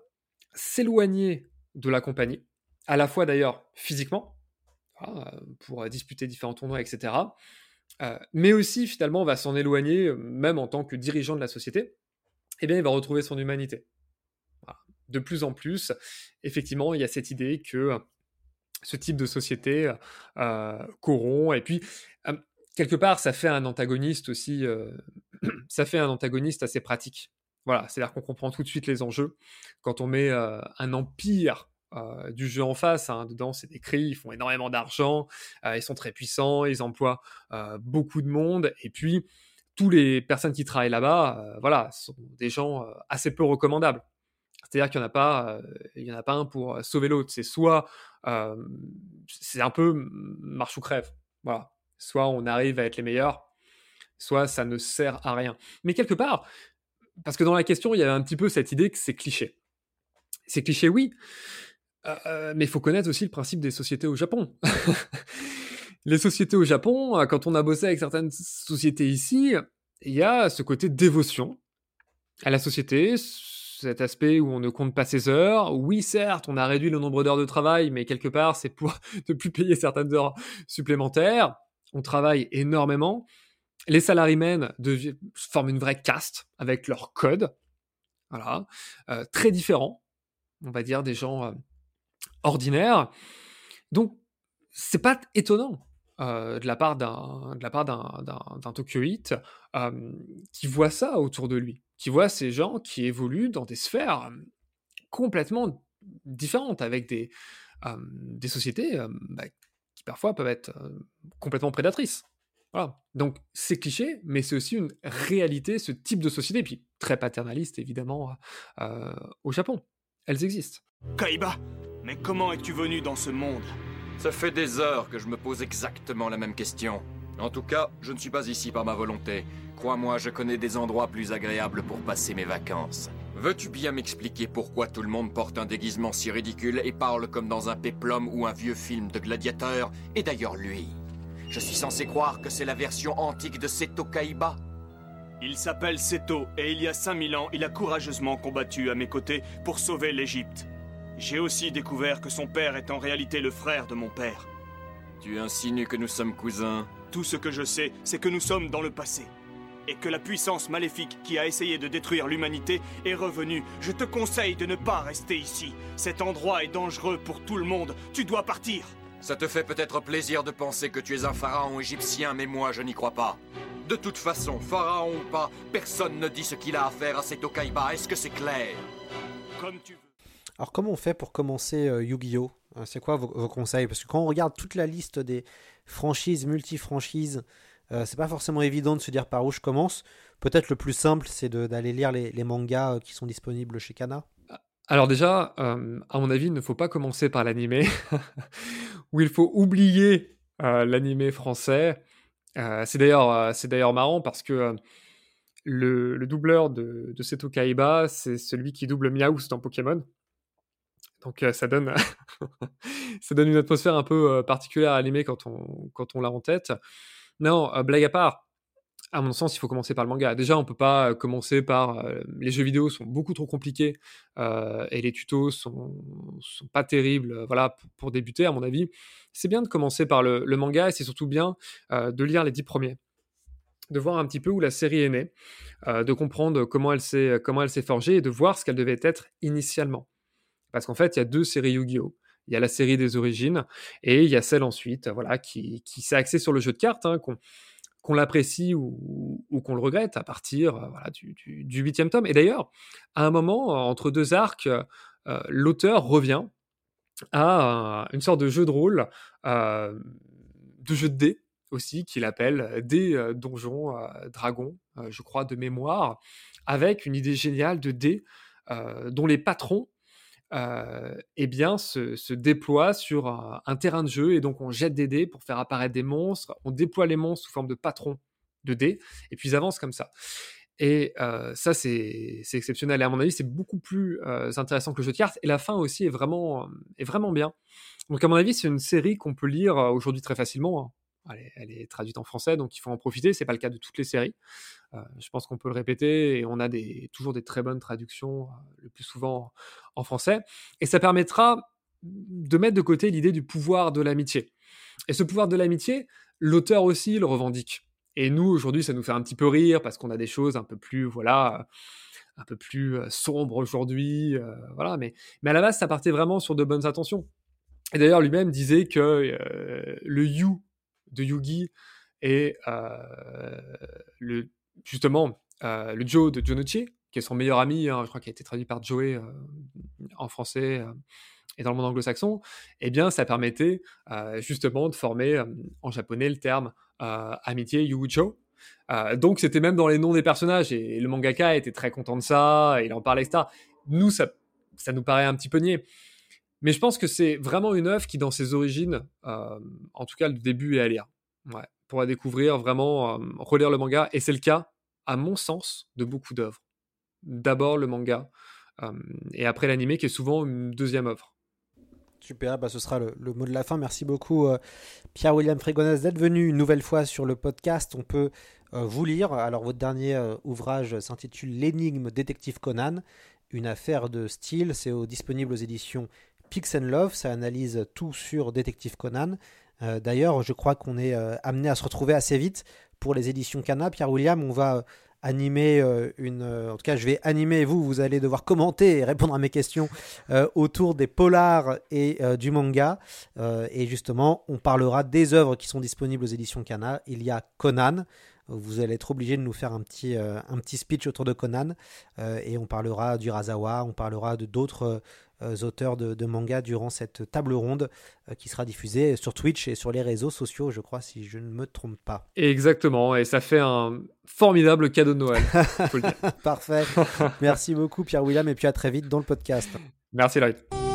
s'éloigner de la compagnie, à la fois d'ailleurs physiquement, pour disputer différents tournois, etc., euh, mais aussi finalement va s'en éloigner, même en tant que dirigeant de la société, eh bien il va retrouver son humanité. De plus en plus, effectivement, il y a cette idée que ce type de société euh, corrompt, et puis quelque part, ça fait un antagoniste aussi, euh, ça fait un antagoniste assez pratique. Voilà, c'est-à-dire qu'on comprend tout de suite les enjeux. Quand on met euh, un empire euh, du jeu en face, hein, dedans c'est décrit, ils font énormément d'argent, ils sont très puissants, ils emploient beaucoup de monde, et puis tous les personnes qui travaillent là-bas, voilà, sont des gens assez peu recommandables. C'est-à-dire qu'il n'y en a pas, y en a pas un pour sauver l'autre. C'est soit, c'est un peu marche ou crève. Voilà. Soit on arrive à être les meilleurs, soit ça ne sert à rien. Mais quelque part, parce que dans la question, il y avait un petit peu cette idée que c'est cliché. C'est cliché, oui, euh, mais il faut connaître aussi le principe des sociétés au Japon. les sociétés au Japon, euh, quand on a bossé avec certaines sociétés ici, il y a ce côté dévotion à la société, cet aspect où on ne compte pas ses heures. Oui, certes, on a réduit le nombre d'heures de travail, mais quelque part, c'est pour ne plus payer certaines heures supplémentaires on travaille énormément. Les salarymen forment une vraie caste avec leur code. voilà, très différents, on va dire des gens ordinaires. Donc, c'est pas étonnant de la part d'un de la part d'un Tokyoite qui voit ça autour de lui, qui voit ces gens qui évoluent dans des sphères complètement différentes avec des des sociétés bah, qui parfois peuvent être complètement prédatrices. Voilà. Donc c'est cliché, mais c'est aussi une réalité, ce type de société, puis très paternaliste évidemment au Japon. Elles existent. Kaiba, mais comment es-tu venu dans ce monde? Ça fait des heures que je me pose exactement la même question. En tout cas, je ne suis pas ici par ma volonté. Crois-moi, je connais des endroits plus agréables pour passer mes vacances. Veux-tu bien m'expliquer pourquoi tout le monde porte un déguisement si ridicule et parle comme dans un péplum ou un vieux film de gladiateur? Et d'ailleurs lui, je suis censé croire que c'est la version antique de Seto Kaiba Il s'appelle Seto et il y a 5000 ans, il a courageusement combattu à mes côtés pour sauver l'Égypte. J'ai aussi découvert que son père est en réalité le frère de mon père. Tu insinues que nous sommes cousins Tout ce que je sais, c'est que nous sommes dans le passé. Et que la puissance maléfique qui a essayé de détruire l'humanité est revenue. Je te conseille de ne pas rester ici. Cet endroit est dangereux pour tout le monde. Tu dois partir. Ça te fait peut-être plaisir de penser que tu es un pharaon égyptien, mais moi je n'y crois pas. De toute façon, pharaon ou pas, personne ne dit ce qu'il a à faire à cet Okaiba. Est-ce que c'est clair? Comme tu veux. Alors comment on fait pour commencer euh, Yu-Gi-Oh? Euh, C'est quoi vos, conseils? Parce que quand on regarde toute la liste des franchises, multi-franchises, euh, c'est pas forcément évident de se dire par où je commence. Peut-être le plus simple, c'est d'aller lire les, mangas qui sont disponibles chez Kana. Alors déjà, à mon avis, il ne faut pas commencer par l'animé, où il faut oublier l'animé français. c'est d'ailleurs, c'est marrant parce que le, doubleur de, de Seto c'est celui qui double Meowth dans Pokémon. Donc ça donne ça donne une atmosphère un peu particulière à l'animé quand on quand on l'a en tête. Non, blague à part. À mon sens, il faut commencer par le manga. Déjà, on peut pas commencer par les jeux vidéo sont beaucoup trop compliqués et les tutos sont sont pas terribles. voilà, pour, débuter, à mon avis, c'est bien de commencer par le, manga et c'est surtout bien de lire les dix premiers de voir un petit peu où la série est née, de comprendre comment elle s'est forgée et de voir ce qu'elle devait être initialement. Parce qu'en fait, il y a deux séries Yu-Gi-Oh! Il y a la série des origines et il y a celle ensuite, voilà, qui, qui s'est axée sur le jeu de cartes, hein, qu'on l'apprécie ou, qu'on le regrette à partir euh, du huitième tome. Et d'ailleurs, à un moment, entre deux arcs, euh, l'auteur revient à une sorte de jeu de rôle, euh, de jeu de dés aussi, qu'il appelle des donjons dragons, je crois, de mémoire, avec une idée géniale de dés dont les patrons euh, eh bien, se, déploie sur un, terrain de jeu et donc on jette des dés pour faire apparaître des monstres. On déploie les monstres sous forme de patrons de dés et puis ils avancent comme ça. Et euh, ça, c'est exceptionnel. Et à mon avis, c'est beaucoup plus euh, intéressant que le jeu de cartes. Et la fin aussi est vraiment, est vraiment bien. Donc, à mon avis, c'est une série qu'on peut lire aujourd'hui très facilement. Elle est, traduite en français, donc il faut en profiter. C'est pas le cas de toutes les séries. Euh, je pense qu'on peut le répéter et on a toujours des très bonnes traductions, euh, le plus souvent en français. Et ça permettra de mettre de côté l'idée du pouvoir de l'amitié. Et ce pouvoir de l'amitié, l'auteur aussi le revendique. Et nous, aujourd'hui, ça nous fait un petit peu rire parce qu'on a des choses un peu plus, voilà, un peu plus euh, sombres aujourd'hui, voilà. Mais à la base, ça partait vraiment sur de bonnes intentions. Et d'ailleurs, lui-même disait que le You de Yugi et euh, le, justement euh, le Joe de Jonuchi, qui est son meilleur ami, hein, je crois qu'il a été traduit par Joey euh, en français et dans le monde anglo-saxon, eh bien, ça permettait justement de former en japonais le terme amitié Yujo. donc, c'était même dans les noms des personnages et le mangaka était très content de ça, il en parlait, etc. Nous, ça, ça nous paraît un petit peu niais. Mais je pense que c'est vraiment une œuvre qui, dans ses origines, euh, en tout cas le début est à lire. Ouais, pour la découvrir, vraiment euh, relire le manga. Et c'est le cas, à mon sens, de beaucoup d'œuvres. D'abord le manga, euh, et après l'anime, qui est souvent une deuxième œuvre. Super, bah ce sera le, mot de la fin. Merci beaucoup Pierre-William Frégonès d'être venu une nouvelle fois sur le podcast. On peut vous lire. Alors votre dernier ouvrage s'intitule L'énigme détective Conan, une affaire de style. C'est disponible aux éditions Pix and Love, ça analyse tout sur Détective Conan. Euh, d'ailleurs, je crois qu'on est euh, amené à se retrouver assez vite pour les éditions Cana. Pierre William, on va euh, animer une. en tout cas, je vais animer vous. Vous allez devoir commenter et répondre à mes questions autour des polars et du manga. Et justement, on parlera des œuvres qui sont disponibles aux éditions Kana. Il y a Conan. Vous allez être obligé de nous faire un petit, un petit speech autour de Conan. Et on parlera du Razawa, on parlera de d'autres auteurs de, de manga durant cette table ronde euh, qui sera diffusée sur Twitch et sur les réseaux sociaux, je crois, si je ne me trompe pas. Exactement, et ça fait un formidable cadeau de Noël. faut le dire. Parfait. Merci beaucoup, Pierre-William, et puis à très vite dans le podcast. Merci, Light.